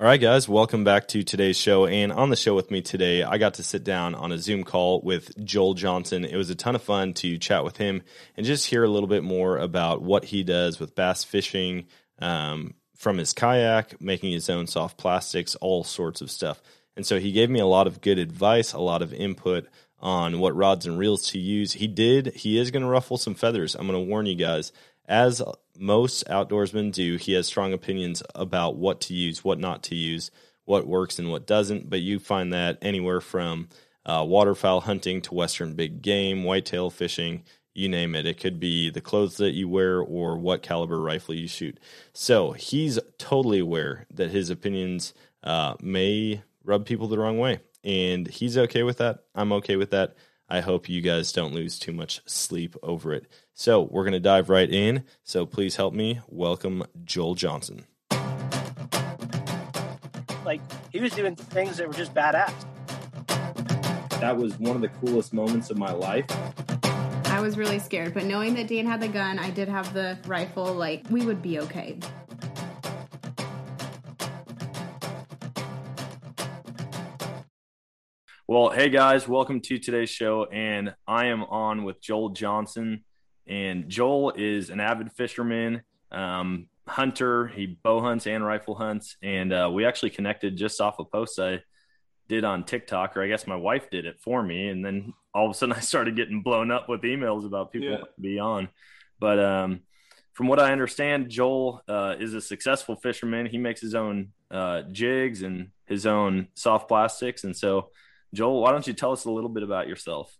All right, guys, welcome back to today's show. And on the show with me today, I got to sit down on a Zoom call with Joel Johnson. It was a ton of fun to chat with him and just hear a little bit more about what he does with bass fishing um, from his kayak, making his own soft plastics, all sorts of stuff. And so he gave me a lot of good advice, a lot of input on what rods and reels to use. He did, he is going to ruffle some feathers. I'm going to warn you guys as most outdoorsmen do, he has strong opinions about what to use, what not to use, what works and what doesn't. But you find that anywhere from uh, waterfowl hunting to western big game, whitetail fishing, you name it. It could be the clothes that you wear or what caliber rifle you shoot. So he's totally aware that his opinions uh, may rub people the wrong way. And he's okay with that. I'm okay with that. I hope you guys don't lose too much sleep over it. So we're going to dive right in. So please help me welcome Joel Johnson. Like he was doing things that were just badass. That was one of the coolest moments of my life. I was really scared, but knowing that Dan had the gun, I did have the rifle, like we would be okay. Well, hey guys, welcome to today's show. And I am on with Joel Johnson. And Joel is an avid fisherman, um, hunter. He bow hunts and rifle hunts. And uh, we actually connected just off a post I did on TikTok, or I guess my wife did it for me. And then all of a sudden I started getting blown up with emails about people yeah. be on. But um, from what I understand, Joel uh, is a successful fisherman. He makes his own uh, jigs and his own soft plastics. And so, Joel, why don't you tell us a little bit about yourself?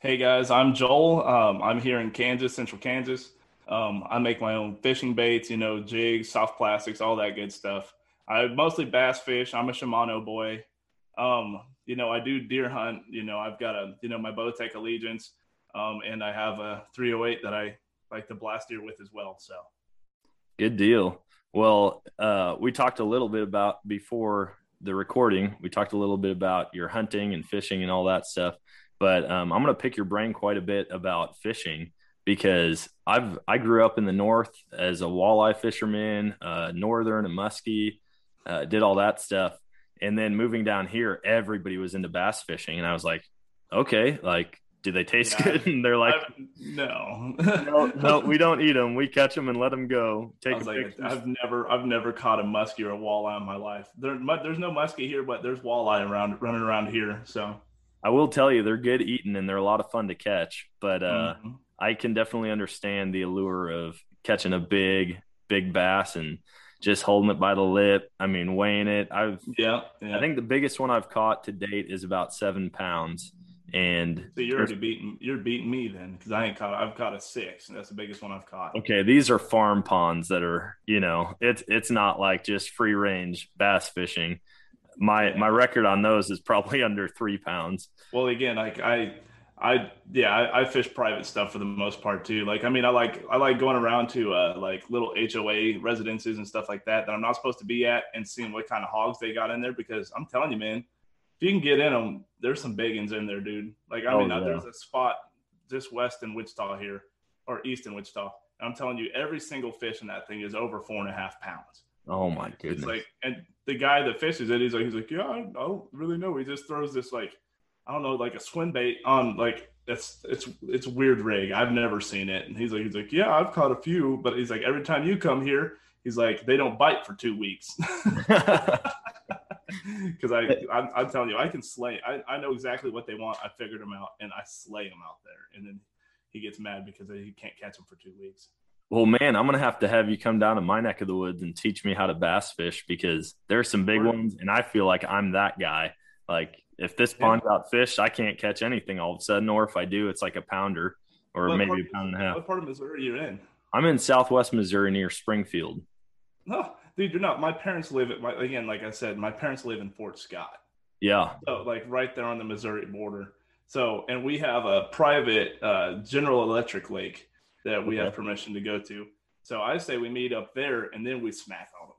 Hey guys, I'm Joel. Um, I'm here in Kansas, Central Kansas. Um, I make my own fishing baits, you know, jigs, soft plastics, all that good stuff. I mostly bass fish. I'm a Shimano boy. Um, you know, I do deer hunt. You know, I've got a, you know, my Bowtech Allegiance, um, and I have a 308 that I like to blast deer with as well. So, good deal. Well, uh, we talked a little bit about before the recording, we talked a little bit about your hunting and fishing and all that stuff. But um, I'm going to pick your brain quite a bit about fishing because I've I grew up in the north as a walleye fisherman, uh, northern and muskie, uh, did all that stuff, and then moving down here, everybody was into bass fishing, and I was like, okay, like do they taste yeah, good? And they're like, no, no, no, we don't eat them. We catch them and let them go. Take a like, I've never, I've never caught a muskie or a walleye in my life. There, there's no muskie here, but there's walleye around running around here. So I will tell you, they're good eating and they're a lot of fun to catch. But uh, mm-hmm. I can definitely understand the allure of catching a big, big bass and just holding it by the lip. I mean, weighing it. I've yeah, yeah. I think the biggest one I've caught to date is about seven pounds and so you're already beating you're beating me then because I ain't caught I've caught a six and that's the biggest one I've caught. Okay, these are farm ponds that are you know it's it's not like just free range bass fishing. My yeah. my record on those is probably under three pounds. Well, again, like I I yeah I, I, fish private stuff for the most part too. Like I mean I like I like going around to uh, like little HOA residences and stuff like that that I'm not supposed to be at and seeing what kind of hogs they got in there because I'm telling you man you can get in them, there's some big ones in there, dude. Like I oh, mean, yeah. there's a spot just west in Wichita here, or east in Wichita. I'm telling you, every single fish in that thing is over four and a half pounds. Oh my goodness! It's like, and the guy that fishes it, he's like, he's like, yeah, I, I don't really know. He just throws this like, I don't know, like a swim bait on like it's it's it's weird rig. I've never seen it. And he's like, he's like, yeah, I've caught a few, but he's like, every time you come here, he's like, they don't bite for two weeks. because I I'm, I'm, telling you I can slay I, I know exactly what they want I figured them out and I slay them out there and then he gets mad because he can't catch them for two weeks. Well, man, I'm gonna have to have you come down to my neck of the woods and teach me how to bass fish because there's some big ones, and I feel like I'm that guy. Like if this pond's out fish, I can't catch anything all of a sudden, or if I do, it's like a pounder or what maybe a pound and a half. What part of Missouri are you in? I'm in Southwest Missouri near Springfield. No, dude, you're not. My parents live at my again, like I said, my parents live in Fort Scott. Yeah. So like right there on the Missouri border. So and we have a private uh, General Electric lake that we okay. have permission to go to. So I say we meet up there and then we smack on them.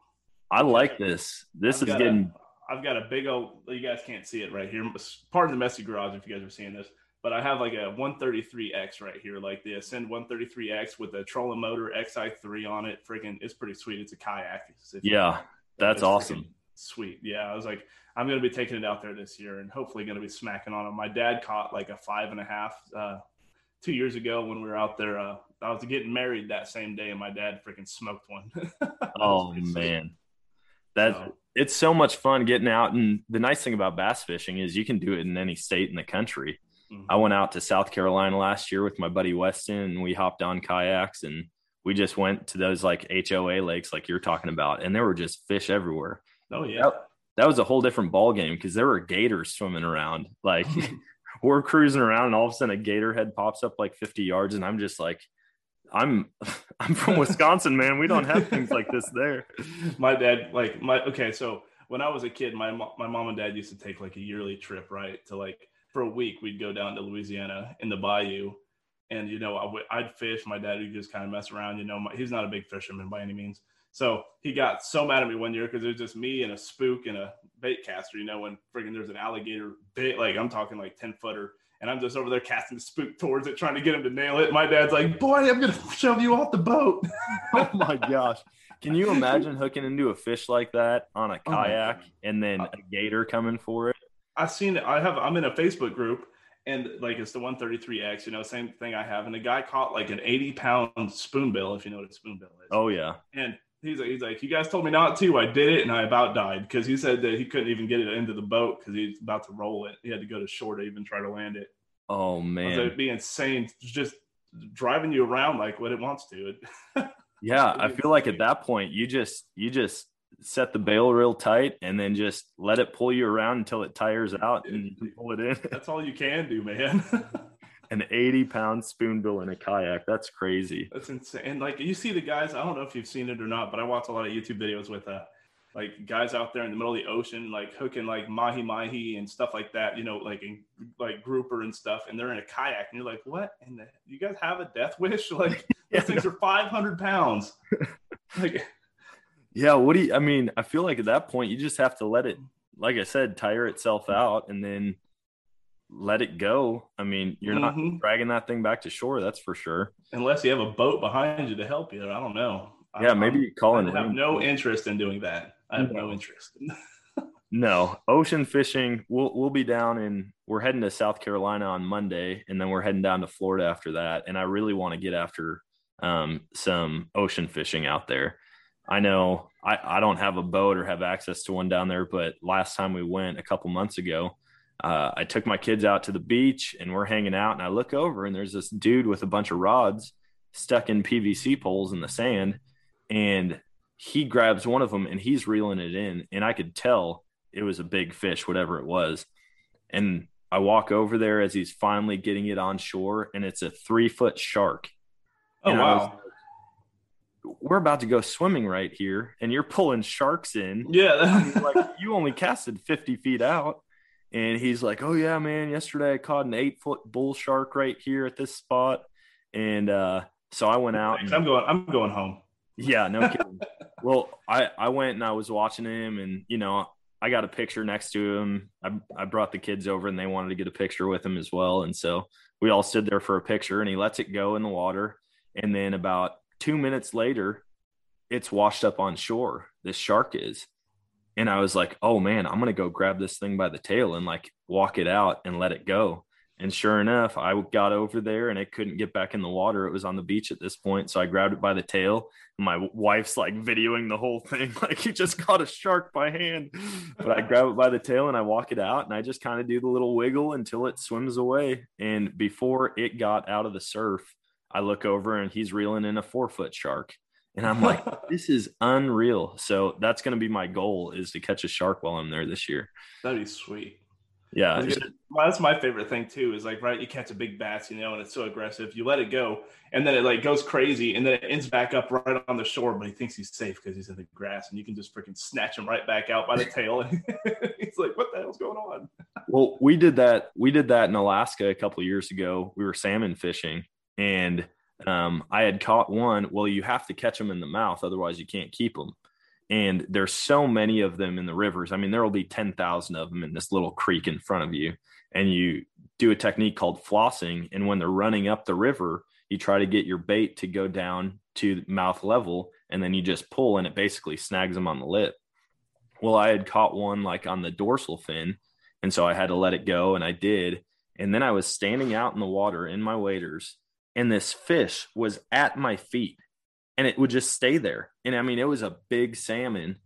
I like this. This I've is getting. A, I've got a big old. You guys can't see it right here. Pardon the messy garage if you guys are seeing this but I have like a 133X right here, like the Ascend 133X with a trolling motor XI3 on it. Freaking, it's pretty sweet. It's a kayak. yeah, that's awesome. sweet. Yeah, I was like, I'm gonna be taking it out there this year, and hopefully gonna be smacking on them. My dad caught like a five and a half uh, two years ago when we were out there. Uh, I was getting married that same day, and my dad freaking smoked one. oh man, that's so. it's so much fun getting out. And the nice thing about bass fishing is you can do it in any state in the country. Mm-hmm. I went out to South Carolina last year with my buddy Weston, and we hopped on kayaks and we just went to those like HOA lakes, like you're talking about, and there were just fish everywhere. Oh yeah, that, that was a whole different ball game because there were gators swimming around. Like we're cruising around, and all of a sudden a gator head pops up like 50 yards, and I'm just like, I'm I'm from Wisconsin, man. We don't have things like this there. My dad, like my okay, so when I was a kid, my my mom and dad used to take like a yearly trip, right? To like for a week, we'd go down to Louisiana in the bayou, and you know I w- I'd fish. My dad would just kind of mess around. You know, my, he's not a big fisherman by any means. So he got so mad at me one year because it was just me and a spook and a bait caster. You know, when friggin' there's an alligator bait, like I'm talking like ten footer, and I'm just over there casting the spook towards it, trying to get him to nail it. My dad's like, "Boy, I'm gonna shove you off the boat." oh my gosh! Can you imagine hooking into a fish like that on a oh kayak oh and then a gator coming for it? I've seen. I have. I'm in a Facebook group and like it's the 133x, you know, same thing I have. And the guy caught like an 80 pound spoonbill, if you know what a spoonbill is. Oh yeah. And he's like, he's like, you guys told me not to. I did it, and I about died because he said that he couldn't even get it into the boat because he's about to roll it. He had to go to shore to even try to land it. Oh man, it'd be insane. Just driving you around like what it wants to. yeah, I feel like at that point you just you just set the bail real tight and then just let it pull you around until it tires out and you can pull it in. That's all you can do, man. An 80 pound spoonbill in a kayak. That's crazy. That's insane. And like you see the guys, I don't know if you've seen it or not, but I watch a lot of YouTube videos with uh like guys out there in the middle of the ocean, like hooking like mahi mahi and stuff like that, you know, like in, like grouper and stuff, and they're in a kayak, and you're like, what? And you guys have a death wish? Like yeah, those things are 500 pounds. like yeah, what do you? I mean, I feel like at that point you just have to let it, like I said, tire itself out and then let it go. I mean, you're mm-hmm. not dragging that thing back to shore, that's for sure. Unless you have a boat behind you to help you. I don't know. Yeah, I, maybe calling. I have no interest in doing that. I have no, no interest. no, ocean fishing. We'll we'll be down in. We're heading to South Carolina on Monday, and then we're heading down to Florida after that. And I really want to get after um, some ocean fishing out there. I know I, I don't have a boat or have access to one down there, but last time we went a couple months ago, uh, I took my kids out to the beach and we're hanging out. And I look over and there's this dude with a bunch of rods stuck in PVC poles in the sand. And he grabs one of them and he's reeling it in. And I could tell it was a big fish, whatever it was. And I walk over there as he's finally getting it on shore and it's a three foot shark. Oh, and wow we're about to go swimming right here and you're pulling sharks in. Yeah. like you only casted 50 feet out. And he's like, Oh yeah, man, yesterday I caught an eight foot bull shark right here at this spot. And uh, so I went out. I'm going, I'm going home. Yeah, no kidding. well, I, I went and I was watching him and, you know, I got a picture next to him. I, I brought the kids over and they wanted to get a picture with him as well. And so we all stood there for a picture and he lets it go in the water. And then about two minutes later, it's washed up on shore. This shark is. And I was like, oh man, I'm going to go grab this thing by the tail and like walk it out and let it go. And sure enough, I got over there and it couldn't get back in the water. It was on the beach at this point. So I grabbed it by the tail. And my wife's like videoing the whole thing. Like you just caught a shark by hand. But I grab it by the tail and I walk it out and I just kind of do the little wiggle until it swims away. And before it got out of the surf, I look over and he's reeling in a four foot shark. And I'm like, this is unreal. So that's going to be my goal is to catch a shark while I'm there this year. That'd be sweet. Yeah. Well, that's my favorite thing too, is like, right, you catch a big bass, you know, and it's so aggressive. You let it go and then it like goes crazy and then it ends back up right on the shore, but he thinks he's safe because he's in the grass and you can just freaking snatch him right back out by the tail. And he's like, what the hell's going on? well, we did that. We did that in Alaska a couple years ago. We were salmon fishing and um, I had caught one. Well, you have to catch them in the mouth, otherwise you can't keep them. And there's so many of them in the rivers. I mean, there will be ten thousand of them in this little creek in front of you, and you do a technique called flossing. And when they're running up the river, you try to get your bait to go down to mouth level, and then you just pull, and it basically snags them on the lip. Well, I had caught one like on the dorsal fin, and so I had to let it go, and I did. And then I was standing out in the water in my waders, and this fish was at my feet, and it would just stay there. And I mean, it was a big salmon,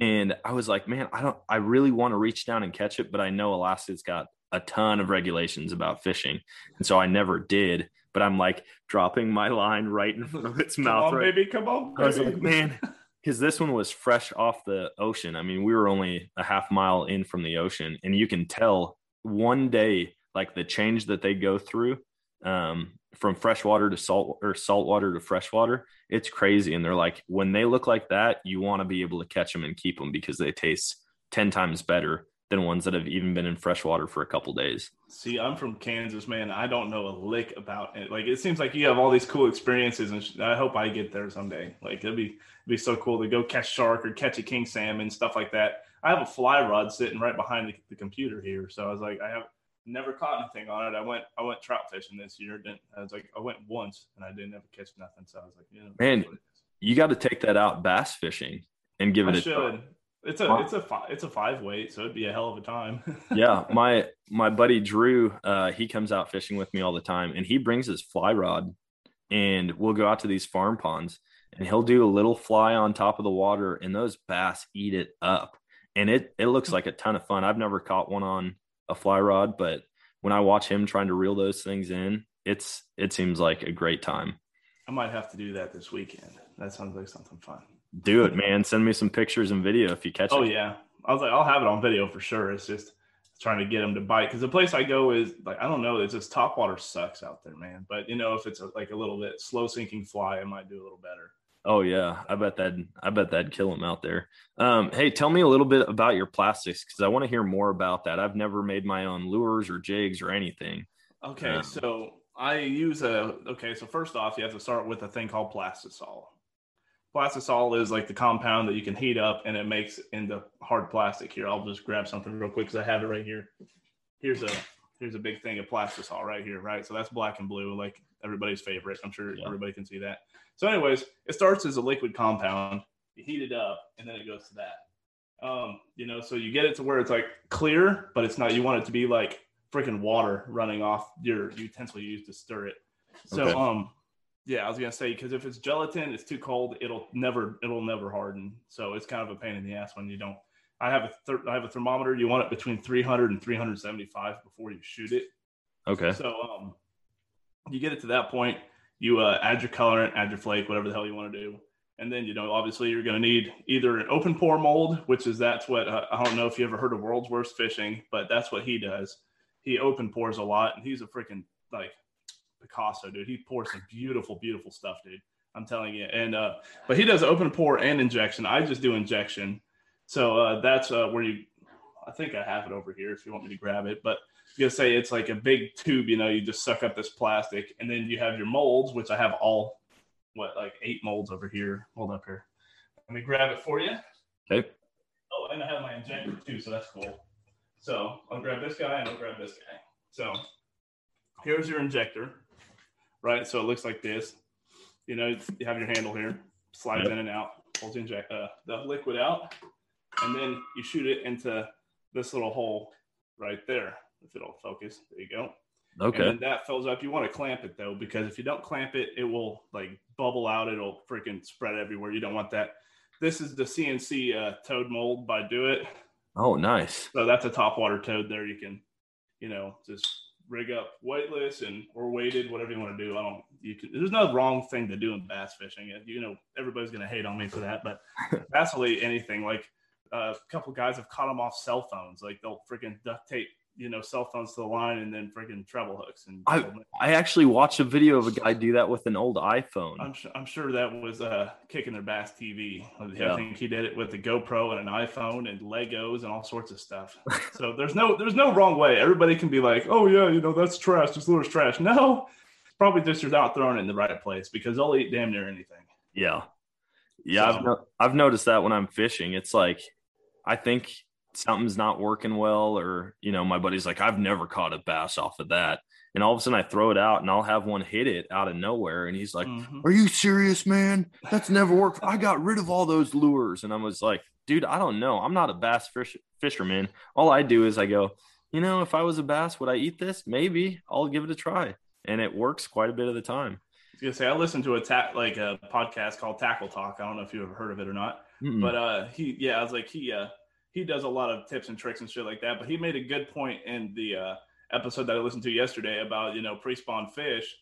and I was like, man, I don't, I really want to reach down and catch it, but I know Alaska's got a ton of regulations about fishing, and so I never did. But I'm like dropping my line right in front of its Come mouth. on, right baby, come on, I was like, man, because this one was fresh off the ocean. I mean, we were only a half mile in from the ocean, and you can tell one day like the change that they go through um, from freshwater to salt or saltwater to freshwater. It's crazy, and they're like, when they look like that, you want to be able to catch them and keep them because they taste ten times better than ones that have even been in freshwater for a couple days. See, I'm from Kansas, man. I don't know a lick about it. Like, it seems like you have all these cool experiences, and I hope I get there someday. Like, it'd be it'd be so cool to go catch shark or catch a king salmon stuff like that. I have a fly rod sitting right behind the, the computer here, so I was like, I have never caught anything on it. I went I went trout fishing this year. Didn't I was like I went once and I didn't ever catch nothing. So I was like, you know, Man, that's what it is. You got to take that out bass fishing and give I it a should. It's a it's a fi- it's a five weight, so it'd be a hell of a time. yeah my my buddy drew uh he comes out fishing with me all the time and he brings his fly rod and we'll go out to these farm ponds and he'll do a little fly on top of the water and those bass eat it up and it it looks like a ton of fun i've never caught one on a fly rod but when i watch him trying to reel those things in it's it seems like a great time I might have to do that this weekend. That sounds like something fun. do it man send me some pictures and video if you catch Oh it yeah, I was like, I'll have it on video for sure. It's just trying to get them to bite because the place I go is like I don't know. It's just top water sucks out there, man. But you know, if it's a, like a little bit slow sinking fly, I might do a little better. Oh yeah, I bet that I bet that'd kill him out there. Um, hey, tell me a little bit about your plastics because I want to hear more about that. I've never made my own lures or jigs or anything. Okay, Um, so I use a okay. So first off, you have to start with a thing called plastisol. Plastisol is like the compound that you can heat up and it makes into hard plastic. Here, I'll just grab something real quick because I have it right here. Here's a here's a big thing of plastisol right here, right? So that's black and blue, like everybody's favorite. I'm sure Yeah. everybody can see that. So, anyways, it starts as a liquid compound. You heat it up, and then it goes to that. Um, you know, so you get it to where it's like clear, but it's not. You want it to be like freaking water running off your utensil you use to stir it. So, Okay. um, yeah, I was gonna say because if it's gelatin, it's too cold. It'll never, it'll never harden. So it's kind of a pain in the ass when you don't. I have a, ther- I have a thermometer. You want it between 300 and 375 before you shoot it. Okay. So um, you get it to that point, you uh, add your colorant, add your flake, whatever the hell you want to do, and then you know obviously you're going to need either an open pour mold, which is that's what uh, I don't know if you ever heard of World's Worst Fishing, but that's what he does. He open pours a lot, and he's a freaking like Picasso, dude. He pours some beautiful, beautiful stuff, dude. I'm telling you. And uh, but he does open pour and injection. I just do injection. So uh, that's uh, where you. I think I have it over here if you want me to grab it, but gonna say it's like a big tube, you know, you just suck up this plastic and then you have your molds, which I have all what like eight molds over here. Hold up here. Let me grab it for you. Okay. Oh, and I have my injector too, so that's cool. So I'll grab this guy and I'll grab this guy. So here's your injector, right? So it looks like this. You know, you have your handle here, slides Yep. in and out, pulls the inject uh, the liquid out, and then you shoot it into this little hole right there. If it'll focus, there you go. Okay. And that fills up. You want to clamp it though, because if you don't clamp it, it will like bubble out. It'll freaking spread everywhere. You don't want that. This is the CNC uh, toad mold by Do It. Oh, nice. So that's a top water toad there. You can, you know, just rig up weightless and or weighted, whatever you want to do. I don't. You can. There's no wrong thing to do in bass fishing. You know, everybody's gonna hate on me for that, but will anything. Like a couple guys have caught them off cell phones. Like they'll freaking duct tape, you know, cell phones to the line and then freaking treble hooks. And I- I actually watched a video of a guy do that with an old iPhone. I'm sure, I'm sure that was uh, kicking their bass TV. Yeah. I think he did it with a GoPro and an iPhone and Legos and all sorts of stuff. so there's no there's no wrong way. Everybody can be like, oh yeah, you know that's trash. This lure's trash. No, probably just you're not throwing it in the right place because they'll eat damn near anything. Yeah. Yeah, So- I've no- I've noticed that when I'm fishing. It's like I think something's not working well or you know, my buddy's like I've never caught a bass off of that. And all of a sudden I throw it out and I'll have one hit it out of nowhere and he's like, Mhm. "Are you serious, man? That's never worked. I got rid of all those lures." And I was like, dude, I don't know. I'm not a bass fish, fisherman. All I do is I go, you know, if I was a bass, would I eat this? Maybe I'll give it a try. And it works quite a bit of the time. I was gonna say I listened to a ta- like a podcast called Tackle Talk. I don't know if you've ever heard of it or not, Mm-mm. but uh, he yeah, I was like he uh he does a lot of tips and tricks and shit like that. But he made a good point in the uh, episode that I listened to yesterday about you know pre-spawn fish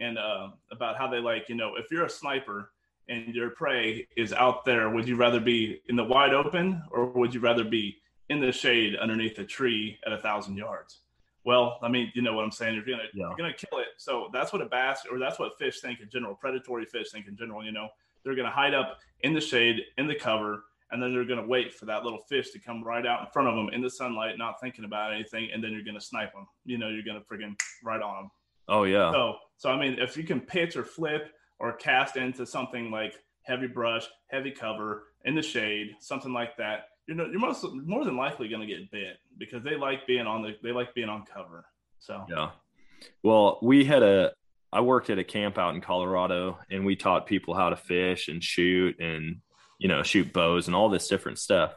and uh, about how they like you know if you're a sniper and your prey is out there, would you rather be in the wide open or would you rather be in the shade underneath a tree at a thousand yards? Well, I mean, you know what I'm saying. You're gonna Yeah. you're gonna kill it. So that's what a bass or that's what fish think in general. Predatory fish think in general. You know, they're gonna hide up in the shade, in the cover, and then they're gonna wait for that little fish to come right out in front of them in the sunlight, not thinking about anything, and then you're gonna snipe them. You know, you're gonna friggin' right on them. Oh yeah. So, so I mean, if you can pitch or flip or cast into something like heavy brush, heavy cover in the shade, something like that, you're no, you're most more than likely going to get bit because they like being on the they like being on cover. So Yeah. Well, we had a I worked at a camp out in Colorado and we taught people how to fish and shoot and you know, shoot bows and all this different stuff.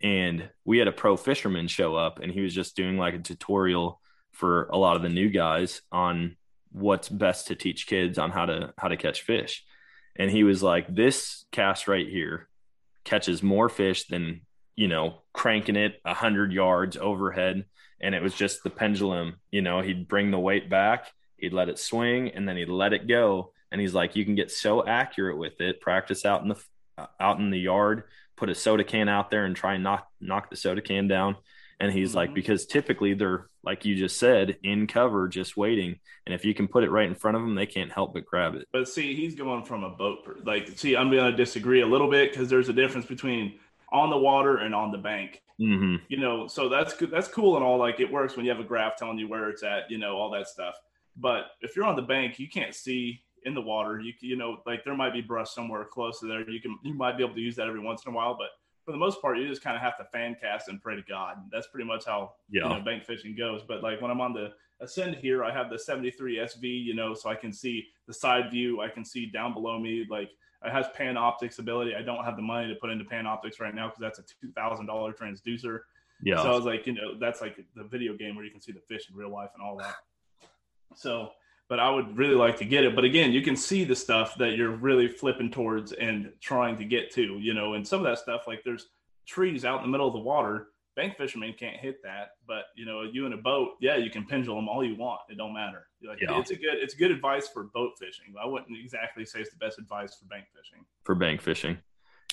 And we had a pro fisherman show up and he was just doing like a tutorial for a lot of the new guys on what's best to teach kids on how to how to catch fish. And he was like this cast right here catches more fish than, you know, cranking it a 100 yards overhead and it was just the pendulum. You know, he'd bring the weight back, he'd let it swing, and then he'd let it go. And he's like, you can get so accurate with it. Practice out in the uh, out in the yard, put a soda can out there, and try and knock knock the soda can down. And he's like, Mhm. because typically they're like you just said, in cover, just waiting. And if you can put it right in front of them, they can't help but grab it. But see, he's going from a boat. Per- like, see, I'm going to disagree a little bit because there's a difference between on the water and on the bank. hmm You know, so that's good. That's cool and all. Like, it works when you have a graph telling you where it's at. You know, all that stuff. But if you're on the bank, you can't see in the water. You you know, like there might be brush somewhere close to there. You can you might be able to use that every once in a while, but for the most part, you just kind of have to fan cast and pray to God. That's pretty much how Yeah. you know bank fishing goes. But like when I'm on the ascend here, I have the 73 SV, you know, so I can see the side view. I can see down below me. Like it has Panoptix ability. I don't have the money to put into Panoptix right now because that's a two thousand dollar transducer. Yeah. So I was like, you know, that's like the video game where you can see the fish in real life and all that. So, but I would really like to get it. But again, you can see the stuff that you're really flipping towards and trying to get to, you know, and some of that stuff, like there's trees out in the middle of the water. Bank fishermen can't hit that, but you know, you in a boat, yeah, you can pendulum all you want. It don't matter. Like Yeah. it's a good, it's good advice for boat fishing. I wouldn't exactly say it's the best advice for bank fishing. for bank fishing.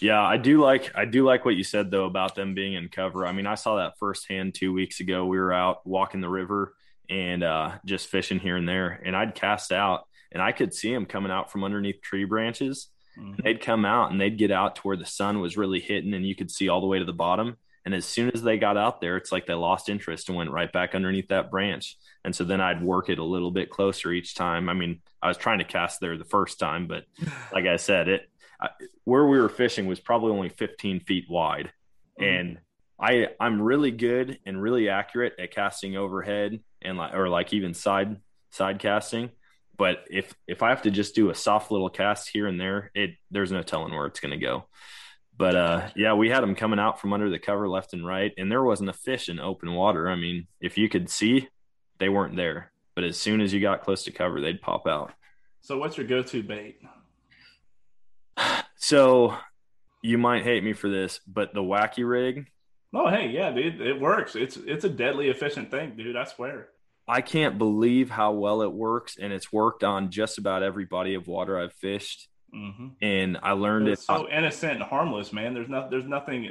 Yeah, I do like I do like what you said though about them being in cover. I mean, I saw that firsthand two weeks ago. We were out walking the river and uh, just fishing here and there, and I'd cast out, and I could see them coming out from underneath tree branches. Mhm. They'd come out and they'd get out to where the sun was really hitting, and you could see all the way to the bottom. And as soon as they got out there, it's like they lost interest and went right back underneath that branch. And so then I'd work it a little bit closer each time. I mean, I was trying to cast there the first time, but like I said, it I, where we were fishing was probably only 15 feet wide, and I I'm really good and really accurate at casting overhead and like or like even side side casting. But if if I have to just do a soft little cast here and there, it there's no telling where it's going to go. But uh, yeah, we had them coming out from under the cover left and right, and there wasn't a fish in open water. I mean, if you could see, they weren't there. But as soon as you got close to cover, they'd pop out. So, what's your go-to bait? So you might hate me for this, but the wacky rig, Oh, hey, yeah, dude, it works. It's it's a deadly efficient thing, dude. I swear. I can't believe how well it works, and it's worked on just about every body of water I've fished. Mm-hmm. And I learned it. It's so innocent and harmless, man. There's not there's nothing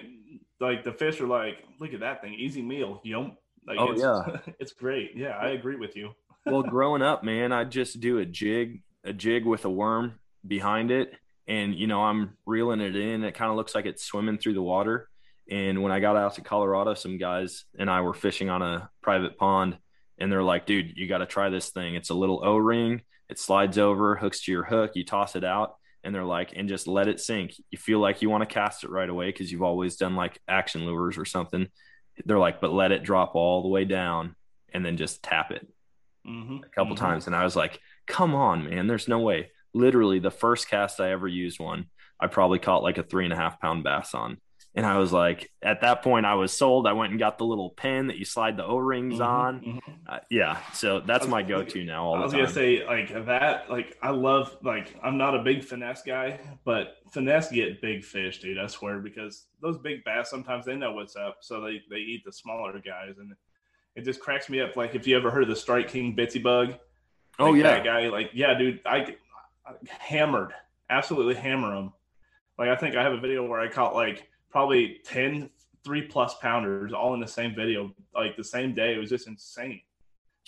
like the fish are like, look at that thing, easy meal, yum. Like, Oh, it's, yeah. it's great. Yeah, I agree with you. well, growing up, man, I'd just do a jig, a jig with a worm behind it, and you know I'm reeling it in. It kind of looks like it's swimming through the water. And when I got out to Colorado, some guys and I were fishing on a private pond, and they're like, "Dude, you got to try this thing. It's a little O ring. It slides over, hooks to your hook. You toss it out." And they're like, and just let it sink. You feel like you want to cast it right away because you've always done like action lures or something. They're like, but let it drop all the way down and then just tap it Mm-hmm. a couple times and I was like, come on, man, there's no way. Literally, the first cast I ever used one, I probably caught like a three and a half pound bass on. And I was like, at that point, I was sold. I went and got the little pen that you slide the O rings Mhm, on. mhm. Uh, yeah, so that's was- my go-to now all I was gonna say like that. Like I love like I'm not a big finesse guy, but finesse get big fish, dude. I swear because those big bass sometimes they know what's up, so they they eat the smaller guys, and it just cracks me up. Like if you ever heard of the Strike King Bitsy Bug, oh yeah, that guy. Like yeah, dude, I, I hammered, absolutely hammer him. Like I think I have a video where I caught like probably 10 three plus pounders all in the same video, like the same day. It was just insane.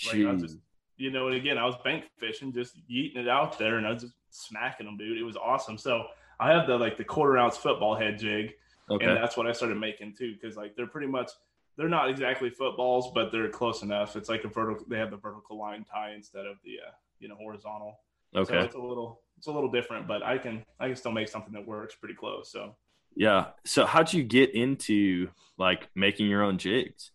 Like, I was just, you know, and again, I was bank fishing, just eating it out there, and I was just smacking them, dude. It was awesome. So I have the like the quarter ounce football head jig, okay. and that's what I started making too, because like they're pretty much they're not exactly footballs, but they're close enough. It's like a vertical. They have the vertical line tie instead of the uh, you know horizontal. So okay. it's a little it's a little different, but I can I can still make something that works pretty close. So Yeah. So how'd you get into like making your own jigs?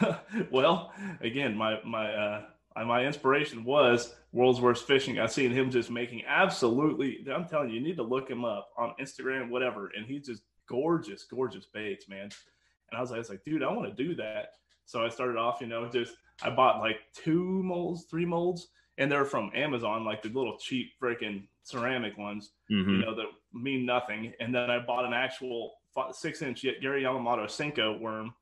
well, again, my my uh, my inspiration was World's Worst Fishing. I seen him just making absolutely. I'm telling you, you need to look him up on Instagram, whatever, and he's just gorgeous, gorgeous baits, man. And I was, like, I was like, dude, I want to do that. So I started off, you know, just I bought like two molds, three molds, and they're from Amazon, like the little cheap freaking ceramic ones Mhm. you know, that mean nothing. And then I bought an actual six inch Gary Yamamoto Senko worm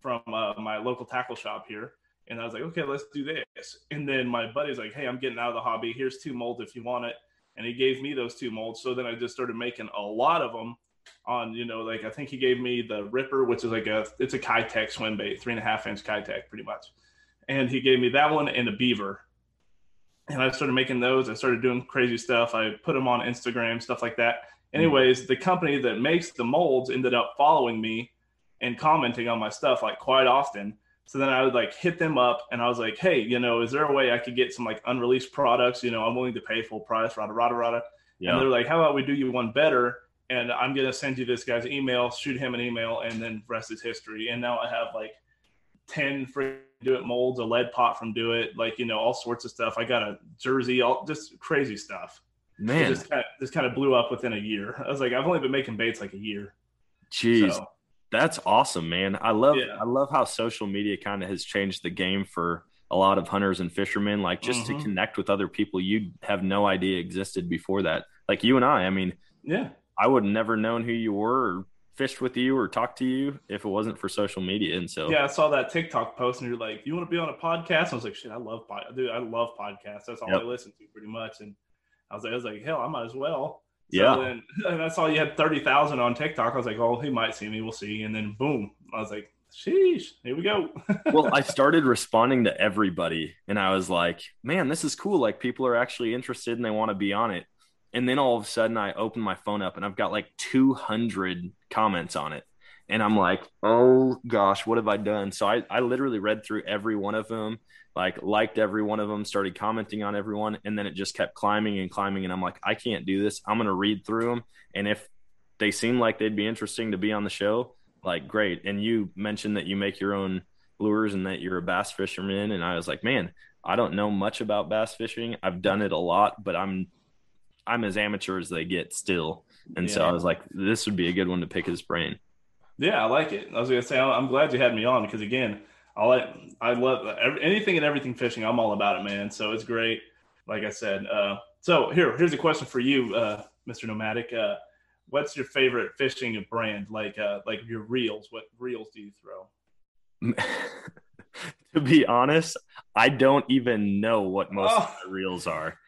from uh, my local tackle shop here. And I was like, okay, let's do this. And then my buddy's like, hey, I'm getting out of the hobby. Here's two molds if you want it. And he gave me those two molds. So then I just started making a lot of them on, you know, like I think he gave me the Ripper, which is like a, it's a Keitech swim bait, three and a half inch Keitech pretty much. And he gave me that one and a Beaver and I started making those. I started doing crazy stuff. I put them on Instagram, stuff like that. Mm-hmm. Anyways, the company that makes the molds ended up following me and commenting on my stuff like quite often. So then I would like hit them up and I was like, hey, you know, is there a way I could get some like unreleased products? You know, I'm willing to pay full price, rada, rada, rada. And they're like, how about we do you one better? And I'm going to send you this guy's email, shoot him an email, and then rest is history. And now I have like 10 free do it molds, a lead pot from do it, like, you know, all sorts of stuff. I got a jersey, all just crazy stuff. It Man, just kind of, just kind of blew up within a year. I was like, I've only been making baits like a year. jeez. So, That's awesome, man. I love Yeah. I love how social media kind of has changed the game for a lot of hunters and fishermen. Like just Mhm. to connect with other people you have no idea existed before that. Like you and I. I mean, yeah. I would never known who you were or fished with you or talked to you if it wasn't for social media. And so Yeah, I saw that TikTok post and you're like, you want to be on a podcast? I was like, shit, I love pod- dude, I love podcasts. That's all Yep. I listen to pretty much. And I was like, I was like, hell, I might as well. So Yeah. Then, and I saw you had thirty thousand on TikTok. I was like, oh, he might see me. We'll see. And then boom, I was like, sheesh, here we go. well, I started responding to everybody and I was like, man, this is cool. Like people are actually interested and they want to be on it. And then all of a sudden I open my phone up and I've got like 200 comments on it. And I'm like, oh gosh, what have I done? So I, I literally read through every one of them, like liked every one of them, started commenting on everyone. And then it just kept climbing and climbing. And I'm like, I can't do this. I'm going to read through them. And if they seem like they'd be interesting to be on the show, like great. And you mentioned that you make your own lures and that you're a bass fisherman. And I was like, man, I don't know much about bass fishing. I've done it a lot, but I'm I'm as amateur as they get still. And so I was like, this would be a good one to pick his brain. Yeah, I like it. I was gonna say, I'm glad you had me on because again, I like, I love anything and everything fishing. I'm all about it, man. So it's great. Like I said, uh, so here, here's a question for you, uh, Mr. Nomadic. Uh, what's your favorite fishing brand? Like, uh, like your reels. What reels do you throw? to be honest, I don't even know what most of Oh. the reels are.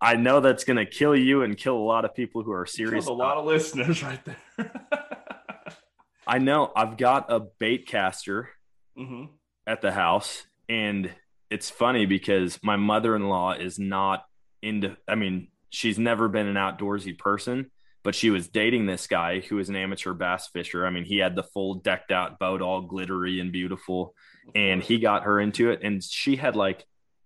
I know that's going to kill you and kill a lot of people who are serious. a lot of listeners right there. I know. I've got a bait caster hmm at the house and it's funny because my mother-in-law is not into I mean she's never been an outdoorsy person but she was dating this guy who is an amateur bass fisher. I mean he had the full decked out boat all glittery and beautiful and he got her into it and she had like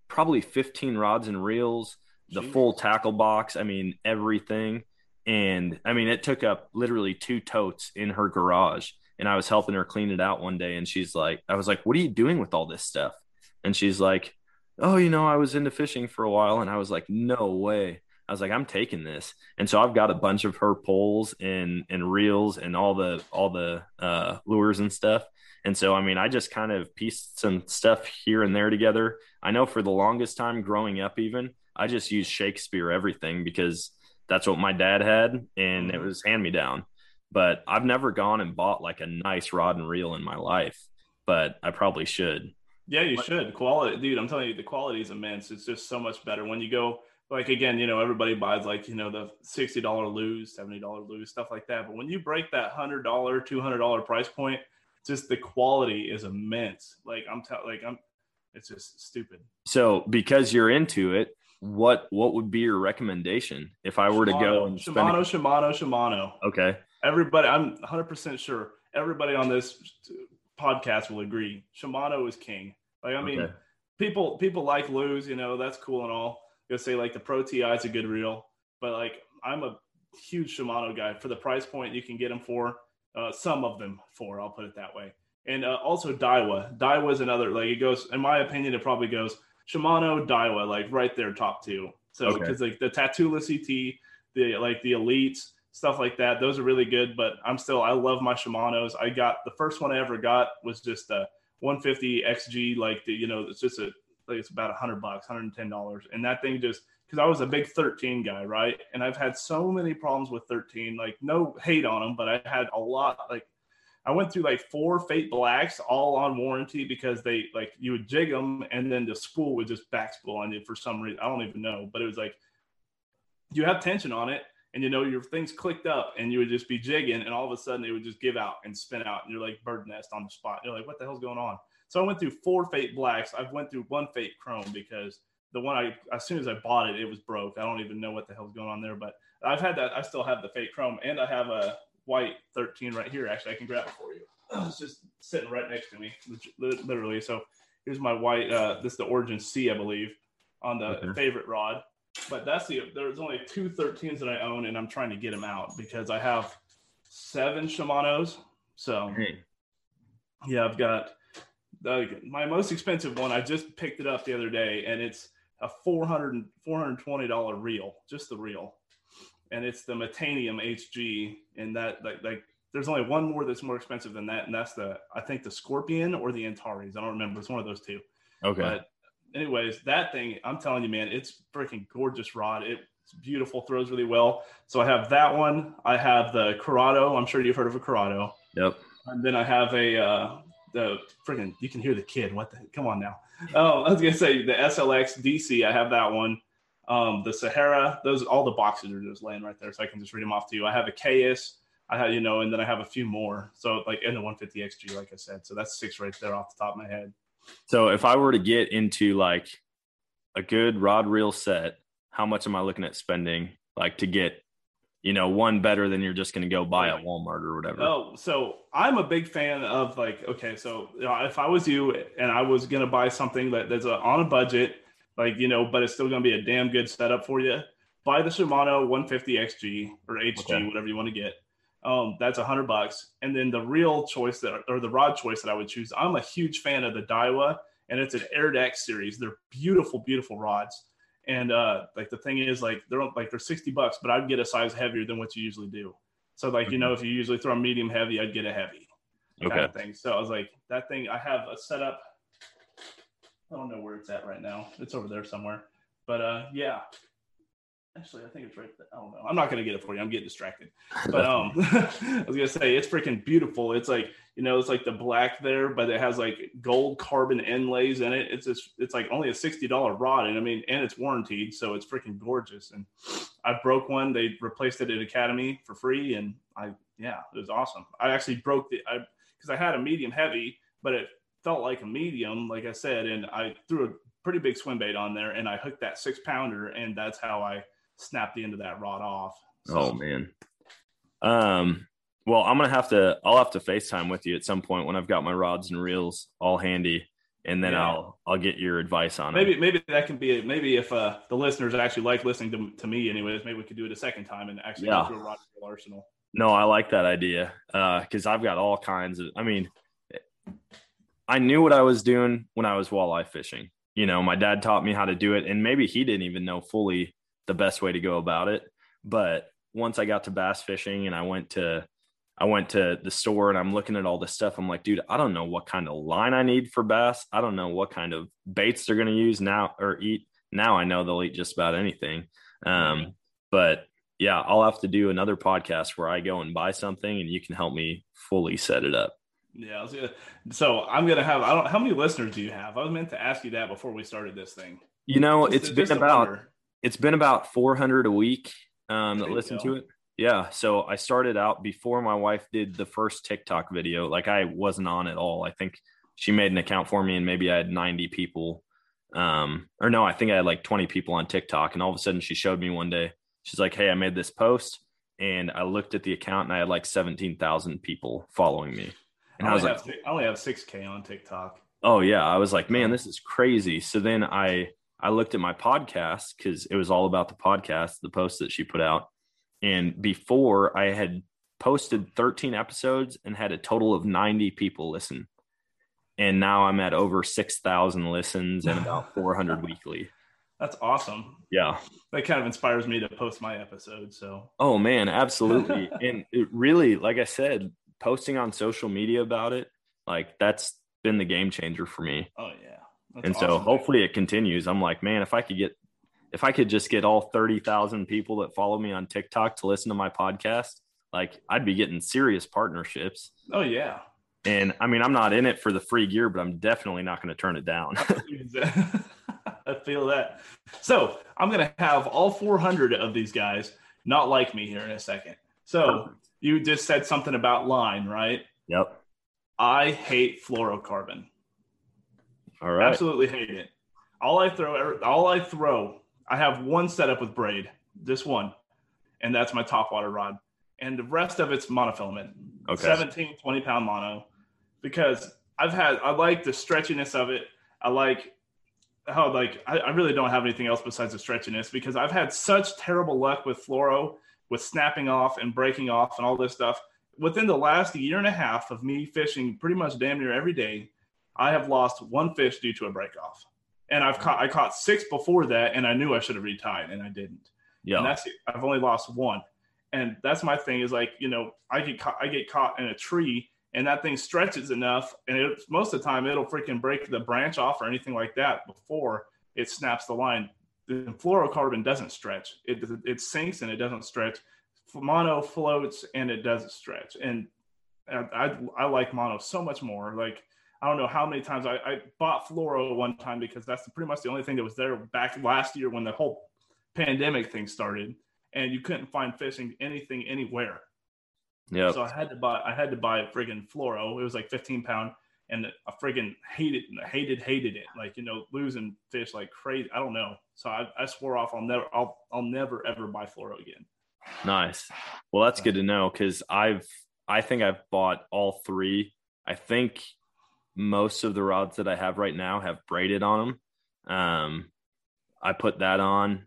probably 15 rods and reels the Jeez. full tackle box I mean everything and I mean it took up literally two totes in her garage and I was helping her clean it out one day and she's like I was like what are you doing with all this stuff and she's like oh you know I was into fishing for a while and I was like no way I was like, I'm taking this. And so I've got a bunch of her poles and and reels and all the all the uh, lures and stuff. And so I mean, I just kind of pieced some stuff here and there together. I know for the longest time growing up, even I just used Shakespeare everything because that's what my dad had and it Mhm. was hand me down. But I've never gone and bought like a nice rod and reel in my life, but I probably should. Yeah, you What- should. Quality, dude. I'm telling you, the quality is immense. It's just so much better when you go. Like again, you know, everybody buys like you know the sixty dollar Lew's, seventy dollar Lew's, stuff like that. But when you break that hundred dollar, two hundred dollar price point, just the quality is immense. Like I'm telling, like I'm, it's just stupid. So because you're into it, what what would be your recommendation if I were to go and spend Shimano, Shimano, Shimano. Okay. Everybody, I'm 100 percent sure. Everybody on this podcast will agree. Shimano is king. Like I mean, Okay. people people like Lew's, you know, that's cool and all. You'll say like the Pro Ti is a good reel, but like I'm a huge Shimano guy. For the price point you can get them for, uh, some of them for, I'll put it that way. And uh, also Daiwa. Daiwa is another like it goes. In my opinion, it probably goes Shimano, Daiwa, like right there, top two. So Okay. because like the Tatula CT, the like the elites stuff like that, those are really good. But I'm still I love my Shimano's. I got the first one I ever got was just a 150 XG, like the you know it's just a like it's about 100 bucks, 110 dollars, and that thing just because I was a big 13 guy, right? And I've had so many problems with 13. Like no hate on them, but I had a lot like. I went through like four Fate Blacks all on warranty because they like you would jig them and then the spool would just back spool on you for some reason. I don't even know, but it was like you have tension on it and you know your things clicked up and you would just be jigging and all of a sudden it would just give out and spin out and you're like bird nest on the spot. You're like, what the hell's going on? So I went through four Fate Blacks. I've went through one Fate Chrome because the one I as soon as I bought it, it was broke. I don't even know what the hell's going on there, but I've had that. I still have the Fate Chrome and I have a white 13 right here. Actually, I can grab it for you. It's just sitting right next to me, literally. So here's my white. Uh, this is the Origin C, I believe, on the Okay. favorite rod. But that's the there's only two 13s that I own, and I'm trying to get them out because I have seven Shimano's. So Hey, yeah, I've got the, my most expensive one. I just picked it up the other day, and it's a 400 420 dollar reel, just the reel, and it's the Metanium HG. And that like like there's only one more that's more expensive than that, and that's the I think the Scorpion or the Antares. I don't remember. It's one of those two. Okay. But anyways, that thing, I'm telling you, man, it's freaking gorgeous rod. It's beautiful, throws really well. So I have that one. I have the Curado. I'm sure you've heard of a Curado. yep. And then I have a uh, the freaking. You can hear the kid. What the? Come on now. Oh, I was gonna say the SLX DC. I have that one. Um, the Sahara. Those all the boxes are just laying right there, so I can just read them off to you. I have a KS. I have you know, and then I have a few more. So like in the 150 XG, like I said. So that's six right there off the top of my head. So if I were to get into like a good rod reel set, how much am I looking at spending like to get, you know, one better than you're just going to go buy at Walmart or whatever? Oh, so I'm a big fan of like, okay, so you know, if I was you and I was gonna buy something that, that's a, on a budget, like you know, but it's still gonna be a damn good setup for you, buy the Shimano 150 XG or HG, Okay. whatever you want to get. Um, that's a hundred bucks, and then the real choice that or the rod choice that I would choose. I'm a huge fan of the Daiwa, and it's an Aird-X series. They're beautiful, beautiful rods. And uh, like the thing is, like they're like they're sixty bucks, but I'd get a size heavier than what you usually do. So like you know, if you usually throw a medium heavy, I'd get a heavy kind okay. of thing. So I was like, that thing I have a setup. I don't know where it's at right now. It's over there somewhere. But uh, yeah. Actually, I think it's right. There. I don't know. I'm not gonna get it for you. I'm getting distracted. But um, I was gonna say it's freaking beautiful. It's like you know, it's like the black there, but it has like gold carbon inlays in it. It's just, it's like only a sixty dollar rod, and I mean, and it's warranted, so it's freaking gorgeous. And I broke one. They replaced it at Academy for free, and I yeah, it was awesome. I actually broke the I because I had a medium heavy, but it felt like a medium, like I said, and I threw a pretty big swim bait on there, and I hooked that six pounder, and that's how I snapped the end of that rod off. So, Oh man. Um. Well, I'm gonna have to. I'll have to Facetime with you at some point when I've got my rods and reels all handy, and then Yeah. I'll I'll get your advice on maybe it. maybe maybe that can be maybe if uh, the listeners actually like listening to, to me, anyways, maybe we could do it a second time and actually Yeah. go through a rod and reel arsenal. No, I like that idea because I've got all kinds of. I mean, I knew what I was doing when I was walleye fishing. You know, my dad taught me how to do it, and maybe he didn't even know fully the best way to go about it. But once I got to bass fishing and I went to I went to the store and I'm looking at all this stuff. I'm like, dude, I don't know what kind of line I need for bass. I don't know what kind of baits they're going to use now or eat. Now I know they'll eat just about anything. Um, but yeah, I'll have to do another podcast where I go and buy something and you can help me fully set it up. Yeah. I was gonna, so I'm gonna have. I don't. How many listeners do you have? I was meant to ask you that before we started this thing. You know, it's just been about wonder. it's been about 400 a week um, that listen to it. Yeah. So I started out before my wife did the first TikTok video. Like I wasn't on at all. I think she made an account for me and maybe I had 90 people. Um, or no, I think I had like 20 people on TikTok. And all of a sudden she showed me one day, she's like, Hey, I made this post. And I looked at the account and I had like 17,000 people following me. And I I was like, have, si- I only have six k on TikTok. oh yeah. I was like man this is crazy. So then i i looked at my podcast because it was all about the podcast the post that she put out. And before i had posted 13 episodes and had a total of 90 people listen. And now i'm at over 6000 listens and about 400 weekly. That's awesome. yeah. That kind of inspires me to post my episode. So. Oh man. Absolutely. And it really like i said posting on social media about it like that's been the game changer for me oh yeah. That's and so awesome. hopefully it continues. I'm like, man, if I could get, if I could just get all 30,000 people that follow me on TikTok to listen to my podcast, like I'd be getting serious partnerships. Oh yeah. And I mean, I'm not in it for the free gear, but I'm definitely not going to turn it down. I feel that. So I'm gonna have all 400 of these guys not like me here in a second. So you just said something about line, right? yep. I hate fluorocarbon. All right. Absolutely hate it. All I throw, all I throw, I have one setup with braid, this one, and that's my top water rod, and the rest of it's monofilament, Okay. 17, 20 pound mono, because I've had, I like the stretchiness of it. I like how, like, I, I really don't have anything else besides the stretchiness because I've had such terrible luck with fluoro, with snapping off and breaking off and all this stuff. Within the last year and a half of me fishing pretty much damn near every day, I have lost one fish due to a break off. And I've caught I caught six before that and I knew I should have retied and I didn't. Yeah. And that's it. I've only lost one. And that's my thing is like, you know, I get caught I get caught in a tree and that thing stretches enough and it, most of the time it'll freaking break the branch off or anything like that before it snaps the line. The fluorocarbon doesn't stretch. It it sinks and it doesn't stretch. Mono floats and it doesn't stretch. And I, I, I like mono so much more. Like I don't know how many times I, I bought fluoro one time because that's pretty much the only thing that was there back last year when the whole pandemic thing started, and you couldn't find fishing anything anywhere. Yeah. So I had to buy I had to buy a friggin' fluoro. It was like 15 pound, and I freaking hated hated hated it. Like you know losing fish like crazy. I don't know. So I, I swore off. I'll never I'll I'll never ever buy fluoro again. Nice. Well, that's good to know because I've I think I've bought all three. I think most of the rods that I have right now have braided on them. Um, I put that on.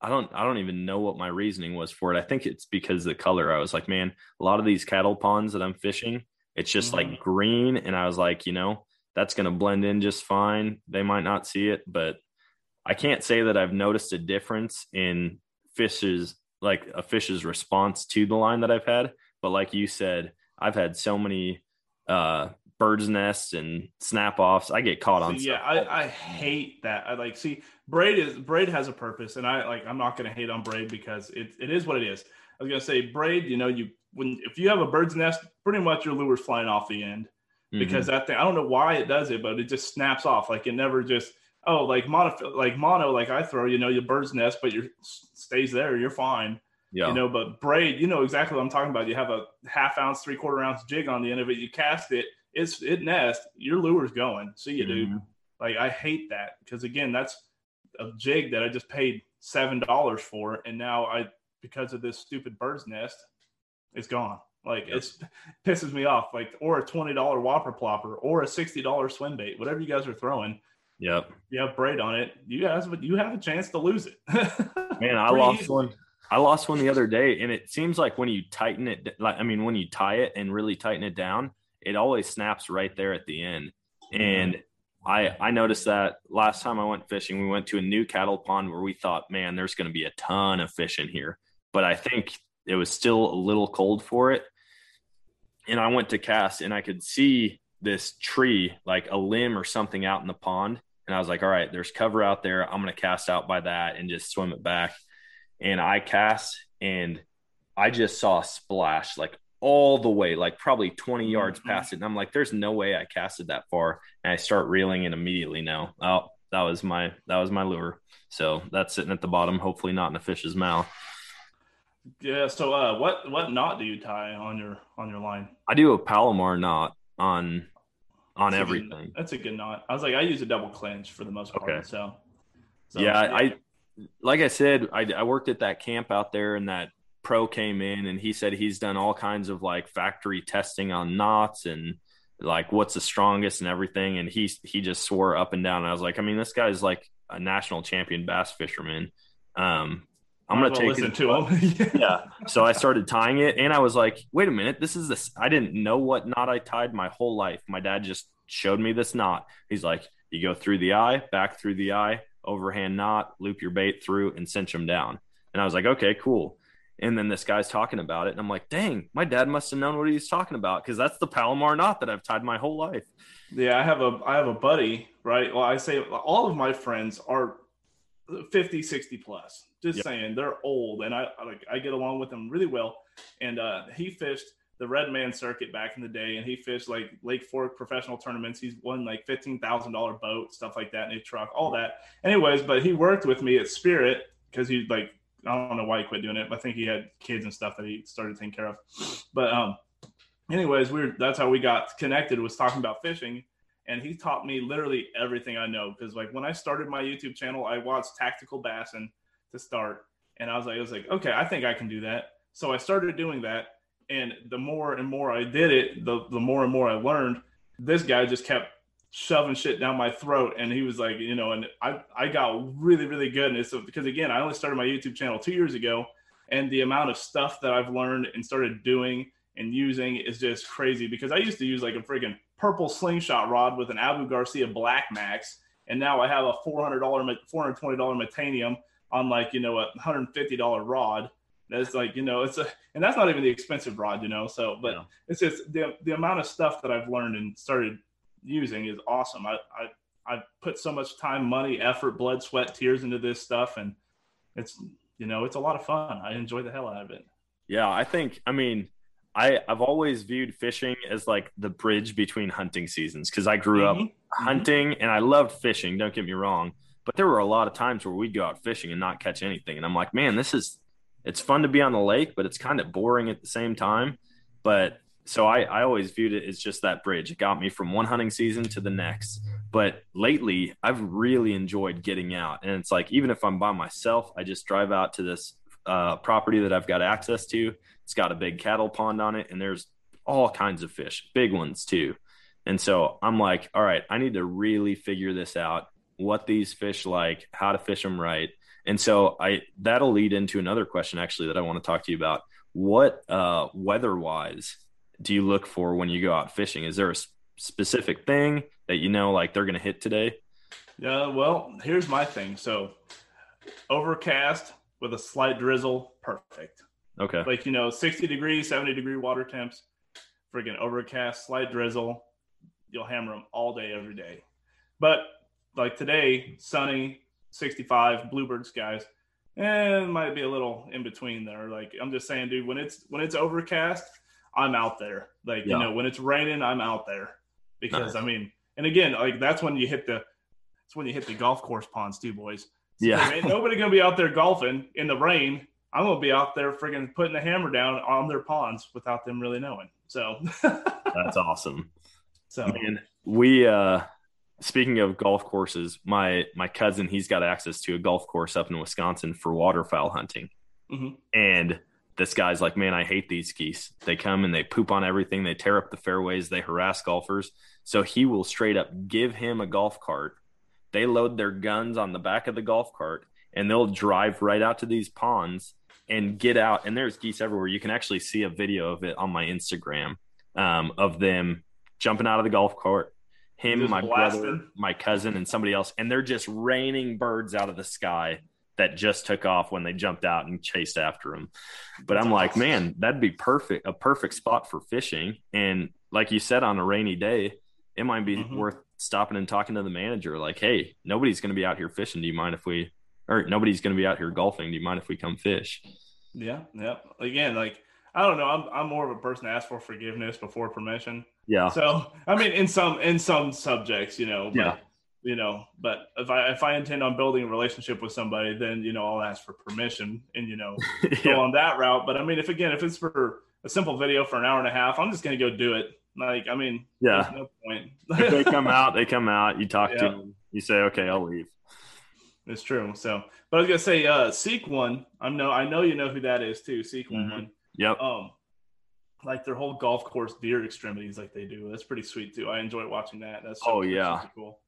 I don't I don't even know what my reasoning was for it. I think it's because the color. I was like, man, a lot of these cattle ponds that I'm fishing, it's just like green, and I was like, you know, that's going to blend in just fine. They might not see it, but I can't say that I've noticed a difference in fishes like a fish's response to the line that I've had. But like you said, I've had so many uh birds nests and snap offs. I get caught on See, yeah. I, I hate that. I like see braid is braid has a purpose, and I like I'm not gonna hate on braid because it, it is what it is. I was gonna say braid, you know, you when if you have a bird's nest, pretty much your lure's flying off the end Mhm. because that thing I don't know why it does it, but it just snaps off. Like it never just oh like mono like mono like I throw, you know, your bird's nest, but your stays there, you're fine. yeah. You know, but braid, you know exactly what I'm talking about. You have a half ounce, three quarter ounce jig on the end of it. You cast it, it's it nest. Your lure's going. See you, dude. Mhm. Like I hate that because again, that's a jig that I just paid seven dollars for, and now I because of this stupid bird's nest, it's gone. Like Yep. it's pisses me off. Like or a twenty dollar whopper plopper or a sixty dollar swim bait, whatever you guys are throwing. Yep. You have braid on it. You guys, but you have a chance to lose it. Man, I lost easily. one. I lost one the other day, and it seems like when you tighten it, like I mean, when you tie it and really tighten it down, it always snaps right there at the end. Mm-hmm. And I I noticed that last time I went fishing, we went to a new cattle pond where we thought, man, there's going to be a ton of fish in here, but I think it was still a little cold for it. And I went to cast, and I could see this tree, like a limb or something, out in the pond. And I was like, all right, there's cover out there. I'm going to cast out by that and just swim it back. And I cast, and I just saw a splash like all the way, like probably 20 yards Mm-hmm. past it. And I'm like, there's no way I casted that far. And I start reeling and immediately know, oh, that was my that was my lure. So that's sitting at the bottom, hopefully not in a fish's mouth. Yeah. So, uh, what what knot do you tie on your on your line? I do a Palomar knot on on That's a good- everything. that's a good knot. I was like, I use a double clinch for the most part. Okay. So, so, yeah, I like I said, I, I worked at that camp out there, and that pro came in, and he said he's done all kinds of like factory testing on knots and like what's the strongest and everything, and he he just swore up and down. And I was like, I mean, this guy's like a national champion bass fisherman. Um, I'm gonna well take listen his to him. yeah. So I started tying it, and I was like, "Wait a minute, this is this." I didn't know what knot I tied my whole life. My dad just showed me this knot. He's like, "You go through the eye, back through the eye, overhand knot, loop your bait through, and cinch them down." And I was like, "Okay, cool." And then this guy's talking about it, and I'm like, "Dang, my dad must have known what he was talking about because that's the Palomar knot that I've tied my whole life." Yeah, I have a I have a buddy, right? Well, I say all of my friends are 50, 60 plus. Just Yep. saying, they're old and I I like I get along with them really well. And uh he fished the Red Man circuit back in the day and he fished like Lake Fork professional tournaments. He's won like $15,000 boat, stuff like that, new truck, all that. Anyways, but he worked with me at Spirit cuz he like I don't know why he quit doing it. But I think he had kids and stuff that he started taking care of. But um anyways, we are that's how we got connected was talking about fishing and he taught me literally everything I know because like when I started my YouTube channel, I watched Tactical Bassin to start, and I was like, I was like, okay, I think I can do that. So I started doing that, and the more and more I did it, the the more and more I learned. This guy just kept shoving shit down my throat, and he was like, you know, and I I got really really good, and it's because again, I only started my YouTube channel two years ago, and the amount of stuff that I've learned and started doing and using is just crazy. Because I used to use like a freaking purple slingshot rod with an Abu Garcia Black Max, and now I have a four hundred dollar, four hundred twenty dollar Metanium on like you know a hundred fifty dollar rod. That's like you know it's a, and that's not even the expensive rod, you know. So, but Yeah. it's just the the amount of stuff that I've learned and started using is awesome. I I I put so much time, money, effort, blood, sweat, tears into this stuff, and it's you know it's a lot of fun. I enjoy the hell out of it. Yeah, I think I mean I I've always viewed fishing as like the bridge between hunting seasons because I grew up Mhm. hunting and I loved fishing, don't get me wrong, but there were a lot of times where we'd go out fishing and not catch anything and I'm like, man, this is it's fun to be on the lake, but it's kind of boring at the same time. But so I I always viewed it as just that bridge. It got me from one hunting season to the next. But lately, I've really enjoyed getting out. And it's like, even if I'm by myself, I just drive out to this uh, property that I've got access to. It's got a big cattle pond on it, and there's all kinds of fish, big ones too. And so I'm like, all right, I need to really figure this out what these fish like, how to fish them right. And so I that'll lead into another question actually that I want to talk to you about. What uh, weather wise do you look for when you go out fishing? Is there a specific thing that you know like they're going to hit today? Yeah, well, here's my thing. So, overcast with a slight drizzle, perfect. Okay. Like, you know, 60 degrees, 70 degree water temps, freaking overcast, slight drizzle, you'll hammer them all day, every day. But like today, sunny, 65, bluebird skies, and it might be a little in between there. Like, I'm just saying, dude, when it's when it's overcast, I'm out there. Like, Yeah. you know, when it's raining, I'm out there. Because Nice. I mean, and again, like that's when you hit the it's when you hit the golf course ponds too, boys. So, Yeah. ain't nobody gonna be out there golfing in the rain. I'm gonna be out there friggin' putting the hammer down on their ponds without them really knowing. So, That's awesome. so Man, we uh speaking of golf courses, my my cousin he's got access to a golf course up in Wisconsin for waterfowl hunting. Mhm. And this guy's like, man, I hate these geese. They come and they poop on everything. They tear up the fairways. They harass golfers. So he will straight up give him a golf cart. They load their guns on the back of the golf cart and they'll drive right out to these ponds and get out. And there's geese everywhere. You can actually see a video of it on my Instagram um, of them jumping out of the golf cart, him, my brother, my cousin, and somebody else, and they're just raining birds out of the sky that just took off when they jumped out and chased after them. But I'm like, man, that'd be perfect, a perfect spot for fishing. And like you said, on a rainy day, it might be Mhm. worth stopping and talking to the manager, like, hey, nobody's going to be out here fishing. Do you mind if we, or nobody's going to be out here golfing? Do you mind if we come fish? Yeah, yeah. Again, like I don't know. I'm I'm more of a person to ask for forgiveness before permission. Yeah. So I mean, in some in some subjects, you know, but, Yeah. you know, but if I if I intend on building a relationship with somebody, then you know I'll ask for permission and you know go on that route. But I mean, if again, if it's for a simple video for an hour and a half, I'm just gonna go do it. Like, I mean, Yeah. there's no point. if they come out, they come out. You talk to them. You say, okay, I'll leave. It's true. So, but I was gonna say, uh, Seek One. I know, I know you know who that is too. Seek Mhm. One. Yep. Um, like their whole golf course deer extremities, like they do. That's pretty sweet too. I enjoy watching that. That's Oh, yeah. super cool.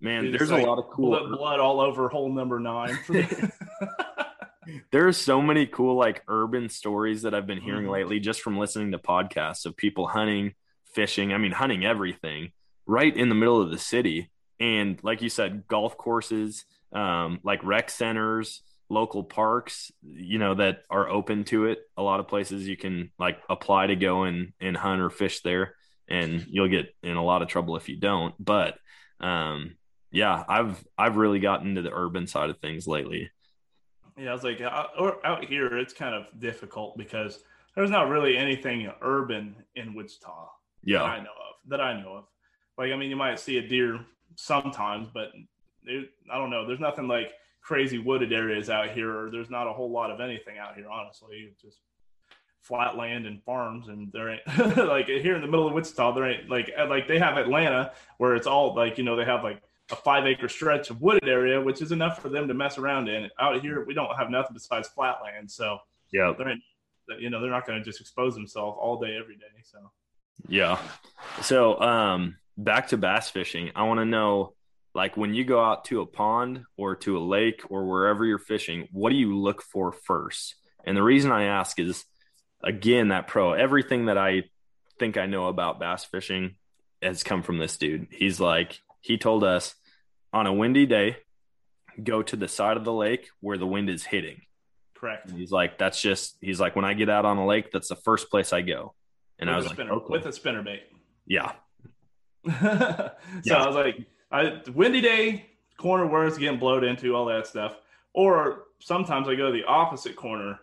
Man, It's there's like a lot of cool. blood all over hole number nine. There's so many cool like urban stories that I've been hearing Mhm. lately just from listening to podcasts of people hunting, fishing. I mean, hunting everything right in the middle of the city. And like you said, golf courses, um, like rec centers, local parks, you know, that are open to it. A lot of places you can like apply to go and, and hunt or fish there, and you'll get in a lot of trouble if you don't. But um, yeah, I've I've really gotten into the urban side of things lately. yeah, I was like, out, or out here, it's kind of difficult because there's not really anything urban in Wichita that Yeah, I know of. That I know of. Like, I mean, you might see a deer sometimes, but it, I don't know. There's nothing like crazy wooded areas out here, or there's not a whole lot of anything out here. Honestly, it's just flat land and farms, and there ain't like here in the middle of Wichita. There ain't like like they have Atlanta where it's all like you know they have like a five acre stretch of wooded area, which is enough for them to mess around in. Out here, we don't have nothing besides flat land, so yeah. they're you know they're not going to just expose themselves all day every day. So. Yeah. So, um, back to bass fishing. I want to know, like, when you go out to a pond or to a lake or wherever you're fishing, what do you look for first? And the reason I ask is, again, that pro. Everything that I think I know about bass fishing has come from this dude. He's like, he told us on a windy day, go to the side of the lake where the wind is hitting. Correct. And he's like, that's just, he's like, when I get out on a lake, that's the first place I go. And I was like, spinner, okay. with a spinner bait. yeah. so Yeah. I was like, I windy day, corner where it's getting blowed into, all that stuff. Or sometimes I go to the opposite corner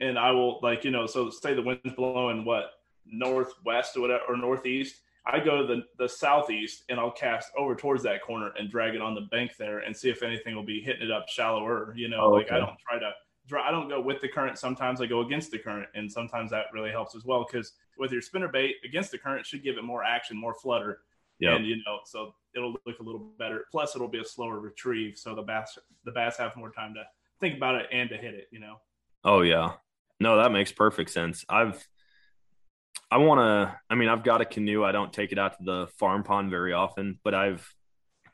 and I will like, you know, so say the wind's blowing what northwest or whatever or northeast. I go to the, the southeast and I'll cast over towards that corner and drag it on the bank there and see if anything will be hitting it up shallower. You know, Oh, like I don't try to I don't go with the current. Sometimes I go against the current, and sometimes that really helps as well. Because with your spinner bait against the current should give it more action, more flutter, Yeah. and you know, so it'll look a little better. Plus, it'll be a slower retrieve, so the bass the bass have more time to think about it and to hit it. You know. Oh yeah. No, that makes perfect sense. I've I want to I mean, I've got a canoe. I don't take it out to the farm pond very often, but I've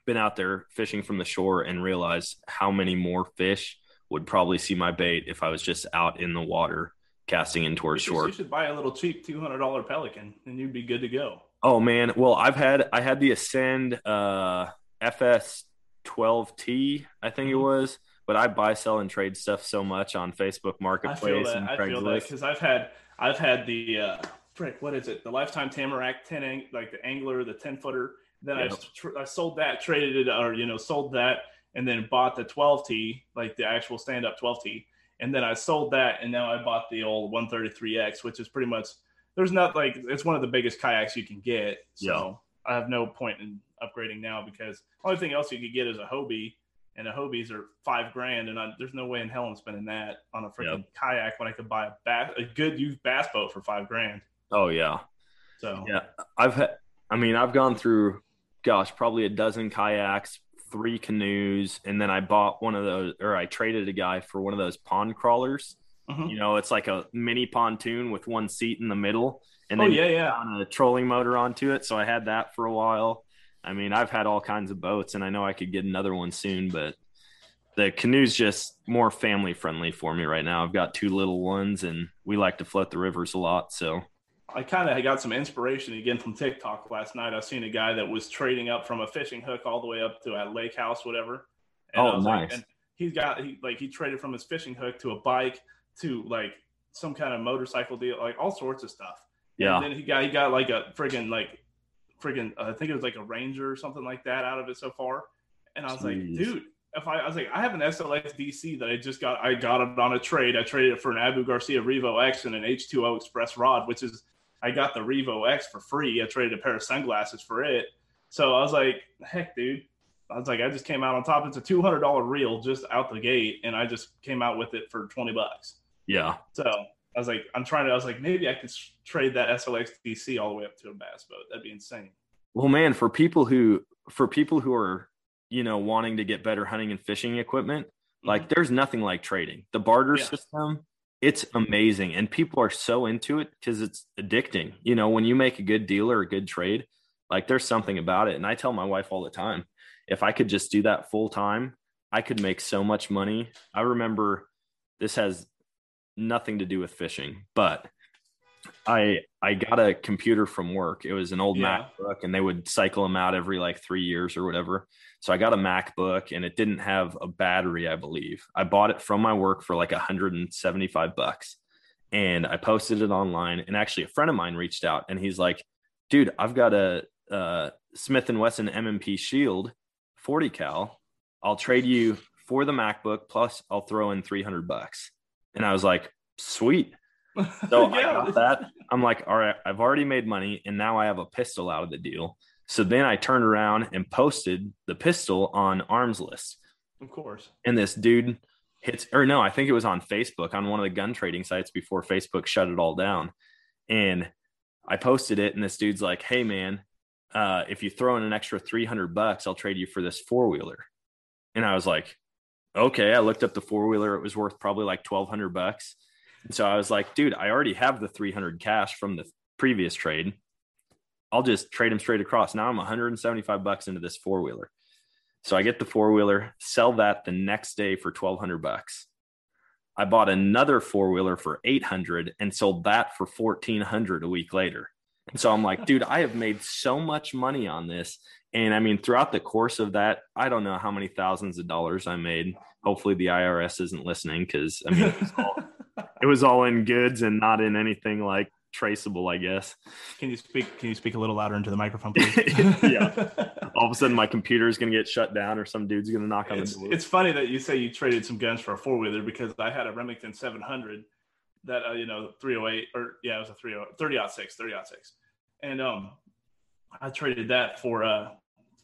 been out there fishing from the shore and realized how many more fish would probably see my bait if I was just out in the water casting in towards shore. you should buy a little cheap two hundred dollar pelican, and you'd be good to go. Oh man, well I've had I had the Ascend uh FS 12T, I think it Mhm. was, but I buy, sell, and trade stuff so much on Facebook Marketplace and I feel that Craigslist. because I've had I've had the uh, frick. What is it? The lifetime Tamarack ten ang- like the angler, the ten footer. Then I tr- I sold that, traded it, or you know, sold that, and then bought the twelve T, like the actual stand up twelve T, and then I sold that, and now I bought the old one thirty three X, which is pretty much there's not like it's one of the biggest kayaks you can get. So I have no point in upgrading now because the only thing else you could get is a Hobie, and the Hobies are five grand, and I, there's no way in hell I'm spending that on a freaking kayak when I could buy a bass, a good used bass boat for five grand. Oh yeah. So Yeah, I've had. I mean, I've gone through, gosh, probably a dozen kayaks, three canoes, and then I bought one of those, or I traded a guy for one of those pond crawlers. Mhm. You know, it's like a mini pontoon with one seat in the middle, and oh then yeah, yeah. on a trolling motor onto it. So I had that for a while. I mean, I've had all kinds of boats, and I know I could get another one soon, but the canoe's just more family friendly for me right now. I've got two little ones, and we like to float the rivers a lot. So I kind of got some inspiration again from TikTok last night. I seen a guy that was trading up from a fishing hook all the way up to a lake house, whatever. And Oh, was like- nice. and he's got he like he traded from his fishing hook to a bike to like some kind of motorcycle deal, like all sorts of stuff. Yeah. And then he got he got like a friggin' like friggin' I think it was like a Ranger or something like that out of it so far. And I was like, dude, if I, I was like, I have an SLX DC that I just got. I got it on a trade. I traded it for an Abu Garcia Revo X and an H2O Express rod, which is I got the Revo X for free. I traded a pair of sunglasses for it. So I was like, heck, dude. I was like, I just came out on top. It's a two hundred dollar reel just out the gate, and I just came out with it for twenty bucks. Yeah. So I was like, I'm trying to. I was like, maybe I could trade that SLX DC all the way up to a bass boat. That'd be insane. Well, man, for people who for people who are you know wanting to get better hunting and fishing equipment, mm-hmm. like there's nothing like trading. The barter Yeah. system, it's amazing, and people are so into it because it's addicting. You know, when you make a good deal or a good trade, like there's something about it. And I tell my wife all the time, if I could just do that full time, I could make so much money. I remember this has nothing to do with fishing, but I I got a computer from work. It was an old Yeah. MacBook, and they would cycle them out every like three years or whatever. So I got a MacBook, and it didn't have a battery. I believe I bought it from my work for like 175 bucks, and I posted it online. And actually, a friend of mine reached out, and he's like, "Dude, I've got a uh, Smith and Wesson M&P Shield 40 cal. I'll trade you for the MacBook plus I'll throw in 300 bucks." And I was like, "Sweet." So I got that. I'm like, all right, I've already made money, and now I have a pistol out of the deal. So then I turned around and posted the pistol on Armslist, Of course. and this dude hits, or no, I think it was on Facebook on one of the gun trading sites before Facebook shut it all down. And I posted it, and this dude's like, "Hey man, uh, if you throw in an extra 300 bucks, I'll trade you for this four wheeler." And I was like, "Okay." I looked up the four wheeler; it was worth probably like 1,200 bucks. And so I was like, dude, I already have the 300 cash from the previous trade. I'll just trade them straight across. Now I'm 175 bucks into this four wheeler. So I get the four wheeler, sell that the next day for 1200 bucks. I bought another four wheeler for 800 and sold that for 1400 a week later. And so I'm like, dude, I have made so much money on this. And I mean, throughout the course of that, I don't know how many thousands of dollars I made. Hopefully, the IRS isn't listening because I mean, it was, all, it was all in goods and not in anything like traceable, I guess. Can you speak? Can you speak a little louder into the microphone, please? Yeah. All of a sudden, my computer is going to get shut down, or some dude's going to knock on it's, the door. it's funny that you say you traded some guns for a four wheeler because I had a Remington 700 that uh, you know 308 or yeah it was a 30 30 6 30 6 and um I traded that for uh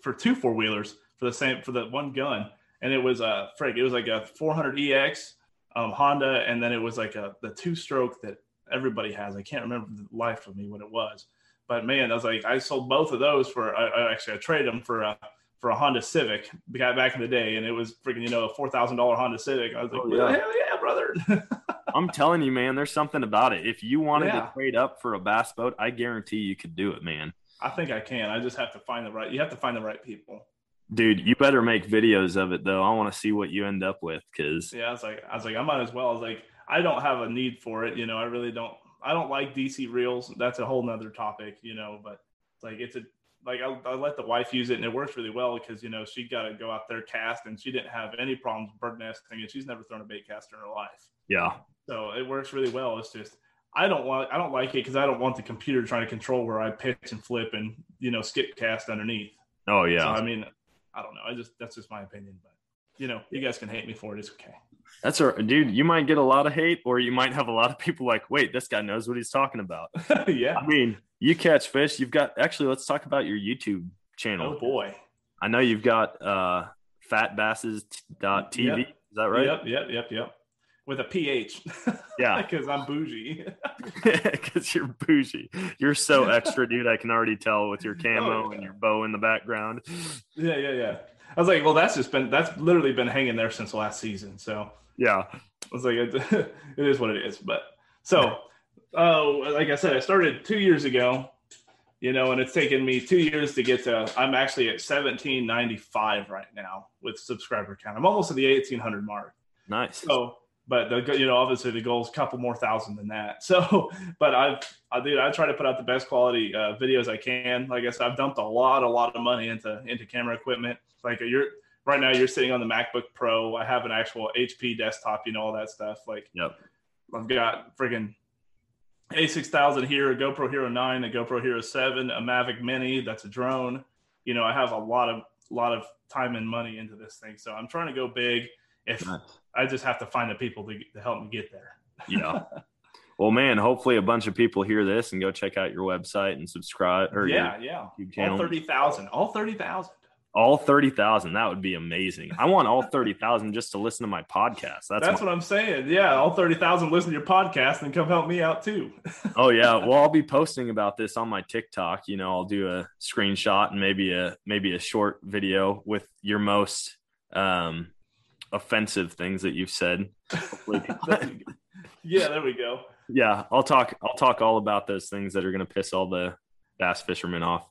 for two four wheelers for the same for the one gun and it was uh frig it was like a 400 EX um Honda and then it was like a the two stroke that everybody has I can't remember the life of me what it was but man I was like I sold both of those for I, I actually I traded them for uh for a Honda Civic back back in the day, and it was freaking you know a four thousand dollar Honda Civic. I was like, Oh, yeah. hell yeah, brother. I'm telling you, man, there's something about it. If you wanted Yeah. to trade up for a bass boat, I guarantee you could do it, man. I think I can. I just have to find the right. You have to find the right people. Dude, you better make videos of it though. I want to see what you end up with because Yeah, I was like, I was like, I might as well. I was like, I don't have a need for it. You know, I really don't. I don't like DC reels. That's a whole nother topic. You know, but like it's a like I, I let the wife use it and it works really well because you know she got to go out there cast and she didn't have any problems bird nesting and she's never thrown a bait caster in her life. yeah, So it works really well. It's just I don't want I don't like it because I don't want the computer trying to control where I pitch and flip and you know skip cast underneath. oh yeah, So I mean, I don't know. I just that's just my opinion, but you know, you guys can hate me for it. It's okay. that's a dude. You might get a lot of hate, or you might have a lot of people like, wait, this guy knows what he's talking about. yeah. I mean, you catch fish. You've got actually. Let's talk about your YouTube channel. Oh boy. I know you've got uh, Phatbasses.tv. Yep. Is that right? Yep. Yep. Yep. Yep. With a PH. Yeah. Because I'm bougie. Because you're bougie. You're so extra, dude. I can already tell with your oh, camo Oh, yeah. and your bow in the background. yeah. Yeah. Yeah. I was like, well, that's just been that's literally been hanging there since last season. So Yeah. I was like, it, it is what it is. But so, oh, like I said, I started two years ago, you know, and it's taken me two years to get to. I'm actually at 1795 right now with subscriber count. I'm almost at the 1800 mark. Nice. So but the you know obviously the goal is a couple more thousand than that. So, but I've I do I try to put out the best quality uh, videos I can. Like I said, I've dumped a lot a lot of money into into camera equipment. Like you're right now you're sitting on the MacBook Pro. I have an actual HP desktop, you know all that stuff. Like Yep. I've got friggin' A6000 here, a GoPro Hero 9, a GoPro Hero 7, a Mavic Mini that's a drone. You know, I have a lot of lot of time and money into this thing. So I'm trying to go big. If Nice. I just have to find the people to, to help me get there. Yeah. well, man, hopefully a bunch of people hear this and go check out your website and subscribe. Or yeah, yeah. All channel. 30,000. All 30,000. all thirty thousand. That would be amazing. I want all thirty thousand just to listen to my podcast. That's, That's, my- what I'm saying. Yeah, all 30,000 listen to your podcast and come help me out too. oh yeah. Well, I'll be posting about this on my TikTok. You know, I'll do a screenshot and maybe a maybe a short video with your most um, offensive things that you've said. Yeah, there we go. yeah, I'll talk. I'll talk all about those things that are going to piss all the bass fishermen off.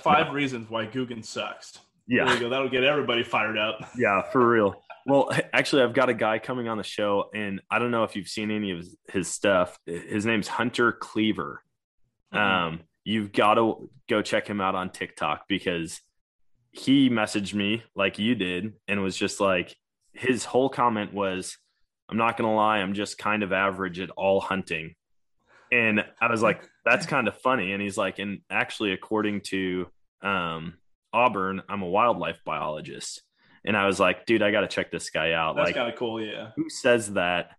Five reasons why Googan sucks. There Yeah, we go. That'll get everybody fired up. yeah, for real. Well, actually, I've got a guy coming on the show, and I don't know if you've seen any of his, his stuff. His name's Hunter Cleaver. Um, you've got to go check him out on TikTok because he messaged me like you did and was just like, his whole comment was, I'm not going to lie, I'm just kind of average at all hunting. And I was like, that's kind of funny. And he's like, and actually, according to um, Auburn, I'm a wildlife biologist. And I was like, dude, I got to check this guy out. That's like, kind of cool. Yeah. who says that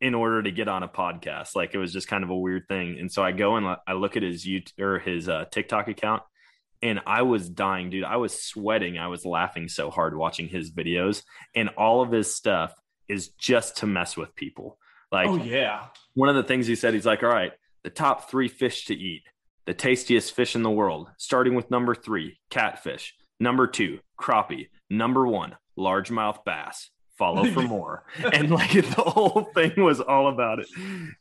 in order to get on a podcast? Like, it was just kind of a weird thing. And so I go and I look at his YouTube or his uh, TikTok account, and I was dying, dude. I was sweating. I was laughing so hard watching his videos, and all of his stuff is just to mess with people. Like, oh yeah. one of the things he said, he's like, all right, the top three fish to eat, the tastiest fish in the world, starting with number three, catfish, number two, crappie, number one, largemouth bass. Follow for more. and like the whole thing was all about it.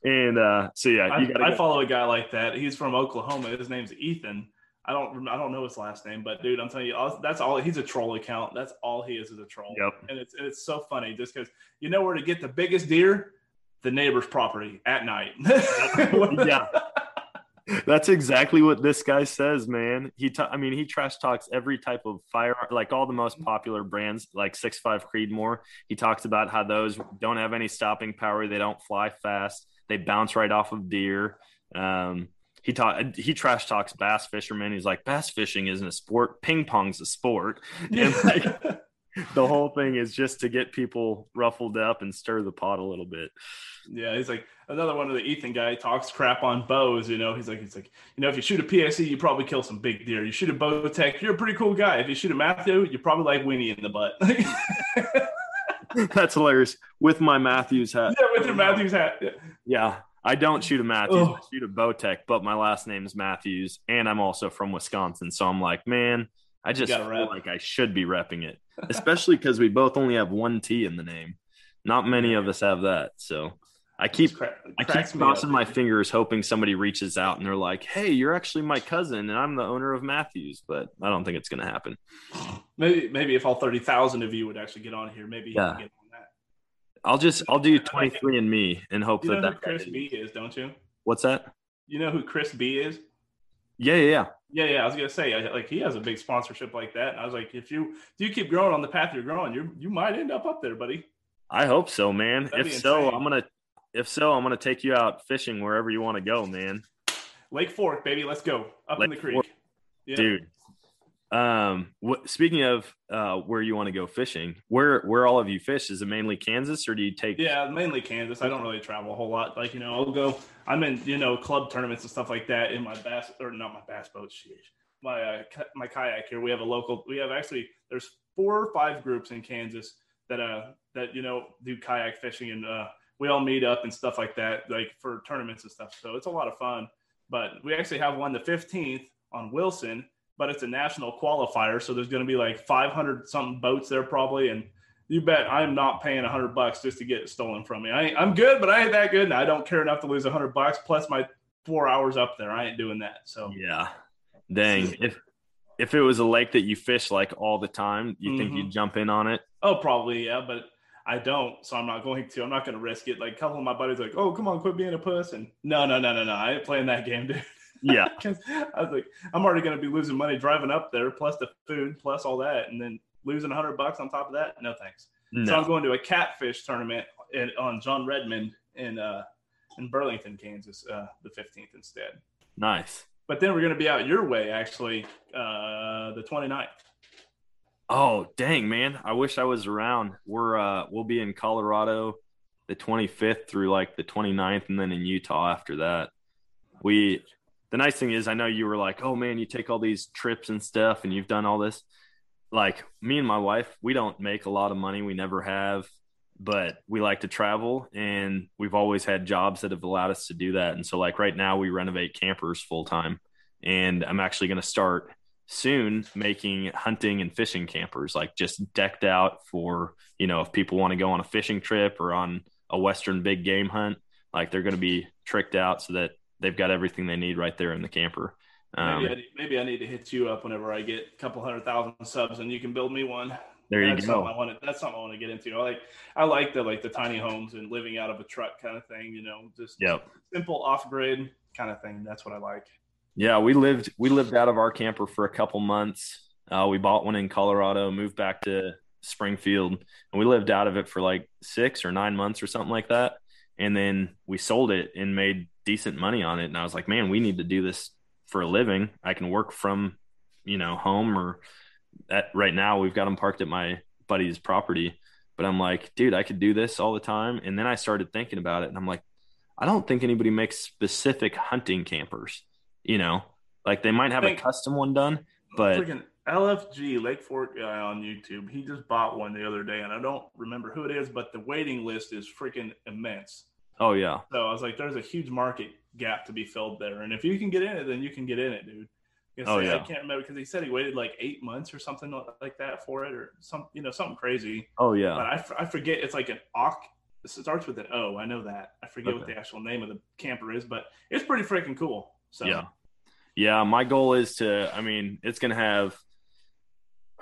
And uh, so, yeah, I, I follow a guy like that. He's from Oklahoma. His name's Ethan. I don't I don't know his last name, but dude, I'm telling you, that's all. He's a troll account. That's all he is is a troll. Yep. And it's and it's so funny just because you know where to get the biggest deer, the neighbor's property at night. yeah. That's exactly what this guy says, man. He, ta- I mean, he trash talks every type of fire, like all the most popular brands, like Six Five Creedmoor. He talks about how those don't have any stopping power, they don't fly fast, they bounce right off of deer. Um, he taught he trash talks bass fishermen. He's like, bass fishing isn't a sport, ping pong's a sport. And like the whole thing is just to get people ruffled up and stir the pot a little bit. Yeah, he's like another one of the Ethan guy talks crap on bows. You know, he's like, he's like, you know, if you shoot a PSE, you probably kill some big deer. You shoot a Bowtech, you're a pretty cool guy. If you shoot a Matthew, you probably like Winnie in the butt. That's hilarious. With my Mathews hat. Yeah, with your Mathews hat. Yeah. Yeah, I don't shoot a Mathews. Ugh. I shoot a Bowtech, but my last name is Mathews, and I'm also from Wisconsin. So I'm like, man, I just feel rep. like I should be repping it, especially because we both only have one T in the name. Not many of us have that. So I keep cra- I keep crossing my fingers, hoping somebody reaches out and they're like, "Hey, you're actually my cousin, and I'm the owner of Mathews." But I don't think it's going to happen. Maybe maybe if all thirty thousand of you would actually get on here, maybe Yeah. can get on that. I'll just I'll do 23 and me and hope You that know who that. Chris B is, don't you? What's that? You know who Chris B is? Yeah, yeah, yeah. Yeah, yeah. I was gonna say, I, like, he has a big sponsorship like that, and I was like, if you do you keep growing on the path you're growing, you you might end up up there, buddy. I hope so, man. That'd if so. I'm gonna. If so, I'm gonna take you out fishing wherever you want to go, man, Lake Fork, baby, let's go up in the creek. Yeah. dude. Um, what, speaking of uh, where you want to go fishing, where where all of you fish? Is it mainly Kansas, or do you take? Yeah, mainly Kansas. I don't really travel a whole lot. Like you know, I'll go. I'm in you know club tournaments and stuff like that in my bass or not my bass boat. Sheesh. My uh, my kayak here. We have a local. We have actually there's four or five groups in Kansas that uh that you know do kayak fishing and uh we all meet up and stuff like that like for tournaments and stuff. So it's a lot of fun. But we actually have one the 15th on Wilson, but it's a national qualifier. So there's going to be like 500 something boats there probably and you bet I'm not paying a hundred bucks just to get it stolen from me. I, I'm good, but I ain't that good, and I don't care enough to lose a hundred bucks plus my four hours up there. I ain't doing that. So Yeah. Dang. If if it was a lake that you fish like all the time, you think Mhm. you'd jump in on it? oh, probably yeah, but I don't, so I'm not going to. I'm not going to risk it. Like a couple of my buddies, like, oh, come on, quit being a puss, and no, no, no, no, no, I ain't playing that game, dude. Yeah. I was like, I'm already going to be losing money driving up there, plus the food, plus all that, and then losing a hundred bucks on top of that. No thanks. So I'm going to a catfish tournament in, on John Redmond in uh, in Burlington, Kansas, uh, the 15th instead. Nice. But then we're going to be out your way, actually, uh, the 29th. Oh, dang, man. I wish I was around. We're uh we'll be in Colorado the 25th through like the 29th and then in Utah after that. We the nice thing is I know you were like, "Oh man, you take all these trips and stuff and you've done all this." Like me and my wife, we don't make a lot of money. We never have, but we like to travel and we've always had jobs that have allowed us to do that. And so like right now we renovate campers full time and I'm actually going to start soon making hunting and fishing campers like just decked out for you know if people want to go on a fishing trip or on a western big game hunt like they're going to be tricked out so that they've got everything they need right there in the camper um, Maybe, I, need- maybe I need to hit you up whenever I get a couple hundred thousand subs, and you can build me one. there you that's go Something I want to, that's something I want to get into. I like I like the like the tiny homes and living out of a truck kind of thing. You know, just yep simple off grid kind of thing. That's what I like. yeah we lived we lived out of our camper for a couple months uh, we bought one in colorado moved back to springfield and we lived out of it for like six or nine months or something like that and then we sold it and made decent money on it. And i was like man we need to do this for a living. I can work from you know home or at right now we've got them parked at my buddy's property. But i'm like dude i could do this all the time. And then i started thinking about it and i'm like i don't think anybody makes specific hunting campers you know? Like they might have a custom one done but Freaking LFG Lake Fork guy on YouTube. He just bought one the other day, and I don't remember who it is, but the waiting list is freaking immense. Oh yeah So I was like, there's a huge market gap to be filled there, and if you can get in it, then you can get in it, dude. You Oh, say- I can't remember because he said he waited like eight months or something like that for it, or some, you know, something crazy. oh yeah But I, f- I forget. It's like an Oc. It starts with an O. I know that. I forget what the actual name of the camper is, but it's pretty freaking cool. So Yeah. Yeah, my goal is to I mean, it's going to have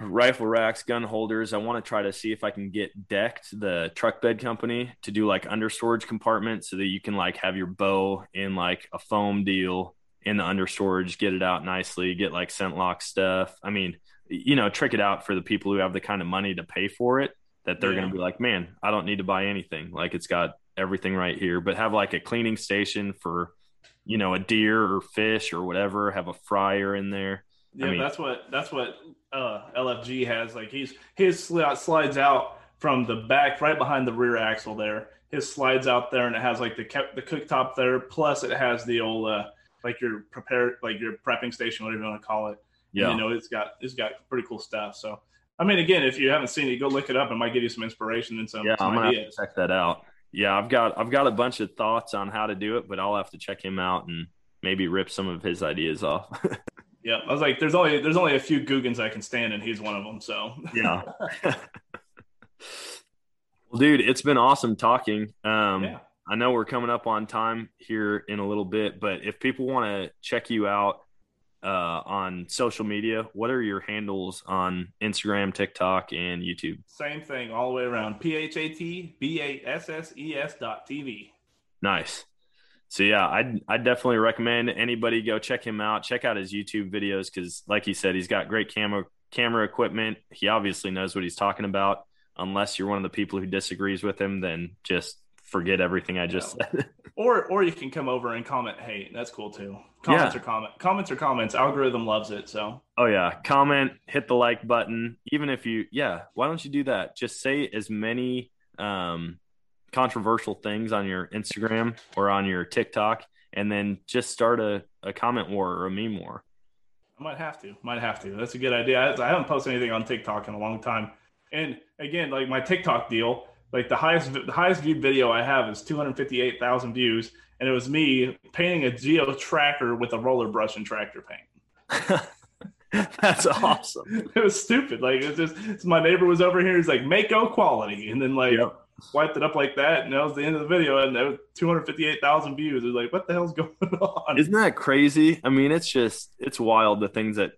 rifle racks, gun holders. I want to try to see if I can get decked the truck bed company to do like under storage compartments so that you can like have your bow in like a foam deal in the under storage, get it out nicely, get like scent lock stuff. I mean, you know, trick it out for the people who have the kind of money to pay for it that they're Yeah. going to be like, "Man, I don't need to buy anything. Like it's got everything right here." But have like a cleaning station for you know, a deer or fish or whatever, have a fryer in there. Yeah, I mean- that's what that's what uh, LFG has. Like he's his sli- slides out from the back, right behind the rear axle. There, his slides out there, and it has like the kept the cooktop there. Plus, it has the old uh, like your prepared like your prepping station, whatever you want to call it. And, Yeah. you know, it's got it's got pretty cool stuff. So, I mean, again, if you haven't seen it, go look it up. It might give you some inspiration and some, yeah, some I'm gonna ideas. check that out. Yeah, I've got I've got a bunch of thoughts on how to do it, but I'll have to check him out and maybe rip some of his ideas off. Yeah, I was like, there's only there's only a few Googans I can stand, and he's one of them. So, yeah. well, dude, it's been awesome talking. Um, yeah. I know we're coming up on time here in a little bit, but if people want to check you out uh, on social media, what are your handles on Instagram, TikTok, and YouTube? Same thing all the way around. P H A T B A S S E S dot TV. Nice. So yeah, I'd I'd definitely recommend anybody go check him out. Check out his YouTube videos because, like he said, he's got great camera camera equipment. He obviously knows what he's talking about. Unless you're one of the people who disagrees with him, then just forget everything I just said. Or or you can come over and comment Hey, That's cool too. Comments Yeah. or comment. Comments or comments. Algorithm loves it. So oh yeah, comment, hit the like button. Even if you, yeah, why don't you do that? Just say as many um, controversial things on your Instagram or on your TikTok, and then just start a, a comment war or a meme war. I might have to. Might have to. That's a good idea. I, I haven't posted anything on TikTok in a long time. And again, like my TikTok deal, like the highest the highest viewed video I have is 258,000 views, and it was me painting a geo tracker with a roller brush and tractor paint. That's awesome. It was stupid. Like it's just my neighbor was over here. He's like make Maaco quality, and then like Yep. Swiped it up like that, and that was the end of the video. And that was 258,000 views. It was like, what the hell's going on? Isn't that crazy? I mean, it's just it's wild the things that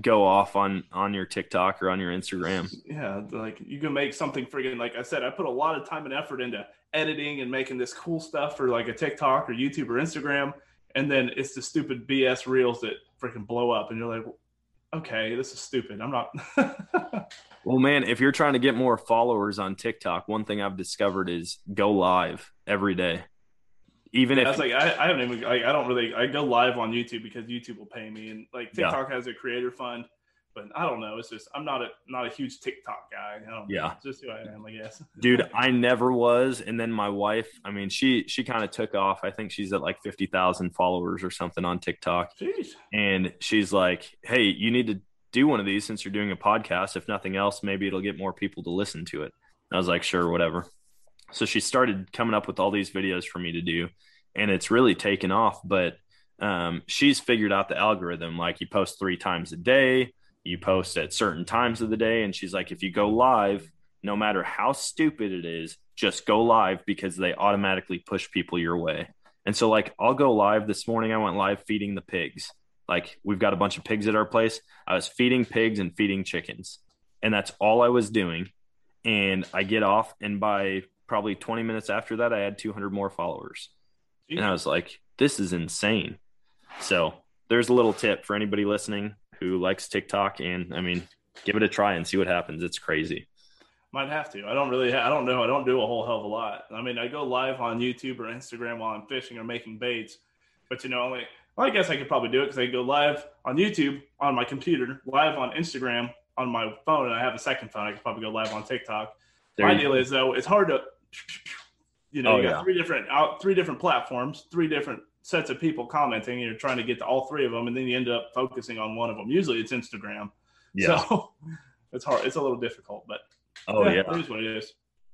go off on on your TikTok or on your Instagram. Yeah, like you can make something friggin' like I said, I put a lot of time and effort into editing and making this cool stuff for like a TikTok or YouTube or Instagram, and then it's the stupid BS reels that freaking blow up, and you're like, okay, this is stupid. I'm not. well, man, if you're trying to get more followers on TikTok, one thing I've discovered is go live every day. Even yeah, if I was like, I, I haven't even, like, I don't really, I go live on YouTube because YouTube will pay me, and like TikTok yeah. has a creator fund, but I don't know. It's just I'm not a not a huge TikTok guy. I don't yeah, know. just who I am, I guess. Dude, I never was, and then my wife. I mean, she she kind of took off. I think she's at like fifty thousand followers or something on TikTok. Jeez. And she's like, "Hey, you need to do one of these since you're doing a podcast. If nothing else, maybe it'll get more people to listen to it." I was like, "Sure, whatever." So she started coming up with all these videos for me to do, and it's really taken off. But um, she's figured out the algorithm. Like you post three times a day you post at certain times of the day and she's like if you go live no matter how stupid it is just go live because they automatically push people your way. And so like i'll go live. This morning i went live feeding the pigs. Like we've got a bunch of pigs at our place. I was feeding pigs and feeding chickens. And that's all i was doing. And i get off and by probably 20 minutes after that i had 200 more followers. And i was like this is insane. So there's a little tip for anybody listening who likes TikTok, and I mean, give it a try and see what happens. It's crazy. Might have to. I don't really. Ha- I don't know. I don't do a whole hell of a lot. I mean, I go live on YouTube or Instagram while I'm fishing or making baits, but you know, only. Well, I guess I could probably do it because I go live on YouTube on my computer, live on Instagram on my phone, and I have a second phone. I could probably go live on TikTok. There my deal is though, it's hard to, you know, oh, you got yeah. three different out, three different platforms, three different sets of people commenting and you're trying to get to all three of them and then you end up focusing on one of them. Usually it's instagram. Yeah. so it's hard it's a little difficult but oh yeah, yeah. it is what it is.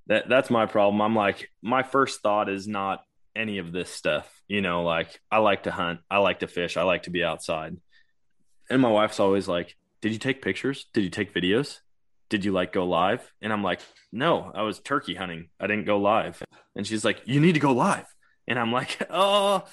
That that's my problem. I'm like my first thought is not any of this stuff you know like i like to hunt i like to fish i like to be outside. And my wife's always like did you take pictures? Did you take videos? Did you like go live? And i'm like no i was turkey hunting. I didn't go live. And she's like you need to go live. And i'm like oh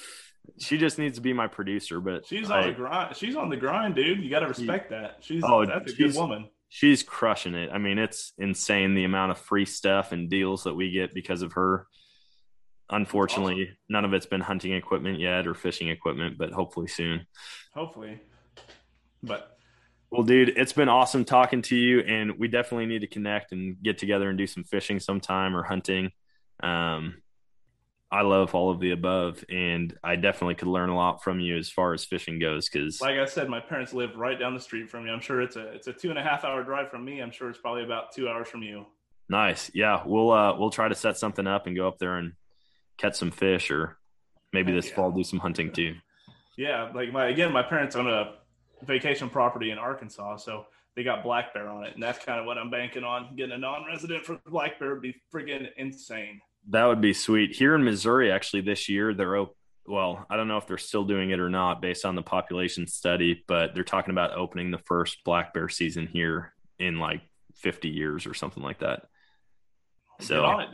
she just needs to be my producer, but she's on the grind. She's on the grind, dude. You got to respect that. She's oh, that's a good woman. She's crushing it. I mean, it's insane the amount of free stuff and deals that we get because of her. Unfortunately, awesome. none of it's been hunting equipment yet or fishing equipment, but hopefully soon. Hopefully. But well, dude, it's been awesome talking to you, and we definitely need to connect and get together and do some fishing sometime or hunting. Um, I love all of the above, and I definitely could learn a lot from you as far as fishing goes. Because, like I said, my parents live right down the street from me. I'm sure it's a it's a two and a half hour drive from me. I'm sure it's probably about two hours from you. Nice, yeah. We'll uh we'll try to set something up and go up there and catch some fish, or maybe this yeah. fall do some hunting too. Yeah, like my again, my parents own a vacation property in Arkansas, so they got black bear on it, and that's kind of what I'm banking on. Getting a non-resident for black bear would be friggin' insane. That would be sweet. Here in Missouri, actually, this year they're op- well, I don't know if they're still doing it or not based on the population study, but they're talking about opening the first black bear season here in like 50 years or something like that. So it,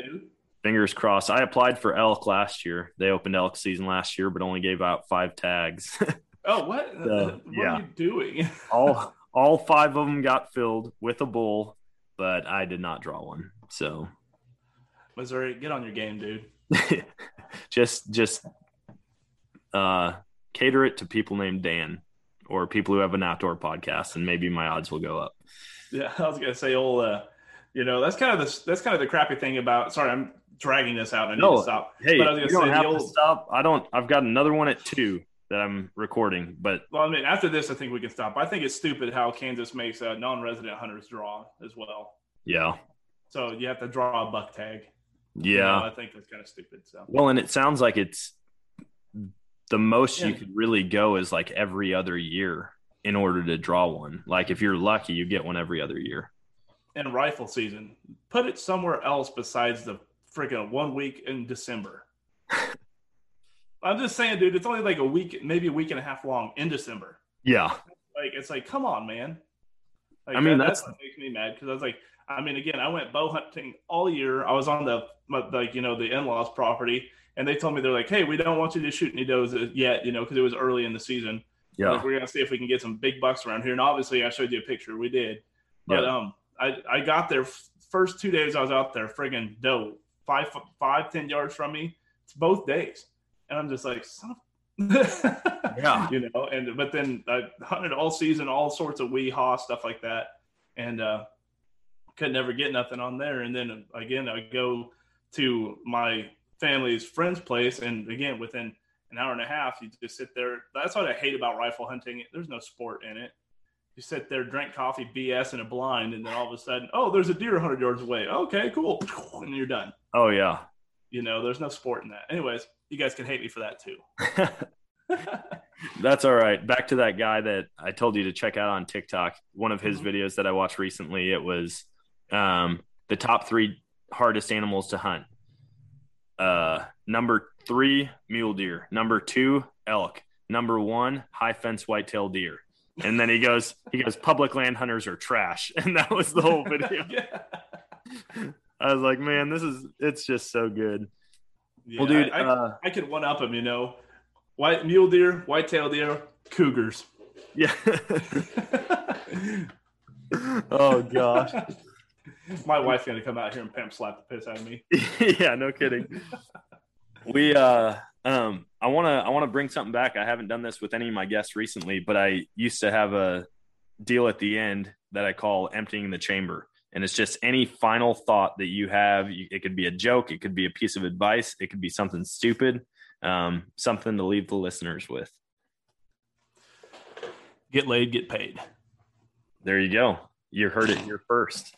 fingers crossed. I applied for elk last year. They opened elk season last year, but only gave out five tags. oh, what? So, what yeah. are you doing? all all five of them got filled with a bull, but I did not draw one. So Missouri, get on your game, dude. just just uh, cater it to people named Dan or people who have an outdoor podcast, and maybe my odds will go up. Yeah, I was gonna say, old, uh, you know, that's kind of the that's kind of the crappy thing about. Sorry, I'm dragging this out. I need no, to stop. Hey, but I was gonna you don't have old, to stop. I don't. I've got another one at two that I'm recording, but well, I mean, after this, I think we can stop. I think it's stupid how Kansas makes uh, non-resident hunters draw as well. Yeah. So you have to draw a buck tag. Yeah, you know, I think that's kind of stupid. So well, and it sounds like it's the most yeah. you could really go is like every other year in order to draw one. Like if you're lucky, you get one every other year. And rifle season, put it somewhere else besides the freaking one week in December. I'm just saying, dude, it's only like a week, maybe a week and a half long in December. Yeah. Like it's like, come on, man. Like, I mean, that, that's, that's what makes me mad because I was like, I mean, again, I went bow hunting all year. I was on the like you know the in-laws property, and they told me they're like, "Hey, we don't want you to shoot any does yet," you know, because it was early in the season. Yeah. Like, we're gonna see if we can get some big bucks around here. And obviously, I showed you a picture. We did, but Yeah. um, I I got there first two days I was out there, friggin' doe five five ten yards from me. It's both days, and I'm just like son of. Yeah. you know, and but then I hunted all season, all sorts of wee haw stuff like that, and uh, could never get nothing on there. And then again, I go to my family's friend's place, and again, within an hour and a half, you just sit there. That's what I hate about rifle hunting. There's no sport in it. You sit there, drink coffee, BS in a blind, and then all of a sudden, oh, there's a deer 100 yards away. Okay, cool. And you're done. Oh yeah. You know, there's no sport in that. Anyways, you guys can hate me for that too. That's all right. Back to that guy that I told you to check out on TikTok. One of his Mhm. videos that I watched recently, it was um, the top three hardest animals to hunt. Uh, number three, mule deer. Number two, elk. Number one, high fence whitetail deer. And then he goes, he goes, public land hunters are trash. And that was the whole video. yeah. I was like, man, this is, it's just so good. Yeah, well, dude, I, I, uh, I could one up him, you know. White mule deer, whitetail deer, cougars. yeah. oh gosh. My wife's gonna come out here and pimp slap the piss out of me. yeah, no kidding. We uh um I want to I want to bring something back. I haven't done this with any of my guests recently, but I used to have a deal at the end that I call emptying the chamber. And it's just any final thought that you have. It could be a joke, it could be a piece of advice, it could be something stupid, um, something to leave the listeners with. Get laid, get paid. There you go. You heard it here first.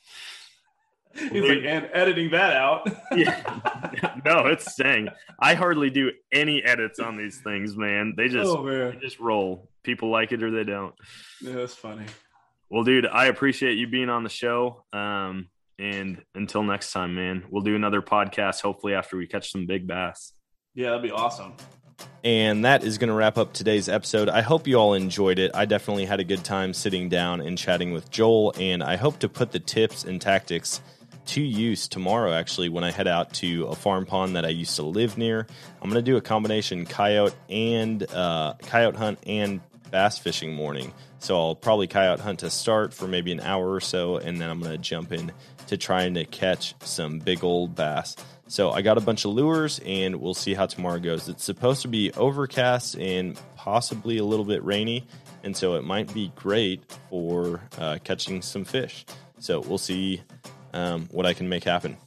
He's like, and editing that out. Yeah. no, it's saying I hardly do any edits on these things, man. They just oh they just roll. People like it or they don't. yeah, that's funny. Well, dude, I appreciate you being on the show. Um, and until next time, man, we'll do another podcast hopefully after we catch some big bass. Yeah, that'd be awesome. And that is going to wrap up today's episode. I hope you all enjoyed it. I definitely had a good time sitting down and chatting with Joel, and I hope to put the tips and tactics to use tomorrow, actually, when I head out to a farm pond that I used to live near. I'm going to do a combination coyote and uh, coyote hunt and bass fishing morning. So I'll probably coyote hunt to start for maybe an hour or so, and then I'm going to jump in to trying to catch some big old bass. So I got a bunch of lures, and we'll see how tomorrow goes. It's supposed to be overcast and possibly a little bit rainy, and so it might be great for uh, catching some fish. So we'll see um, what I can make happen.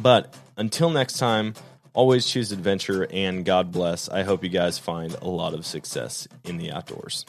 But until next time, always choose adventure and God bless. I hope you guys find a lot of success in the outdoors.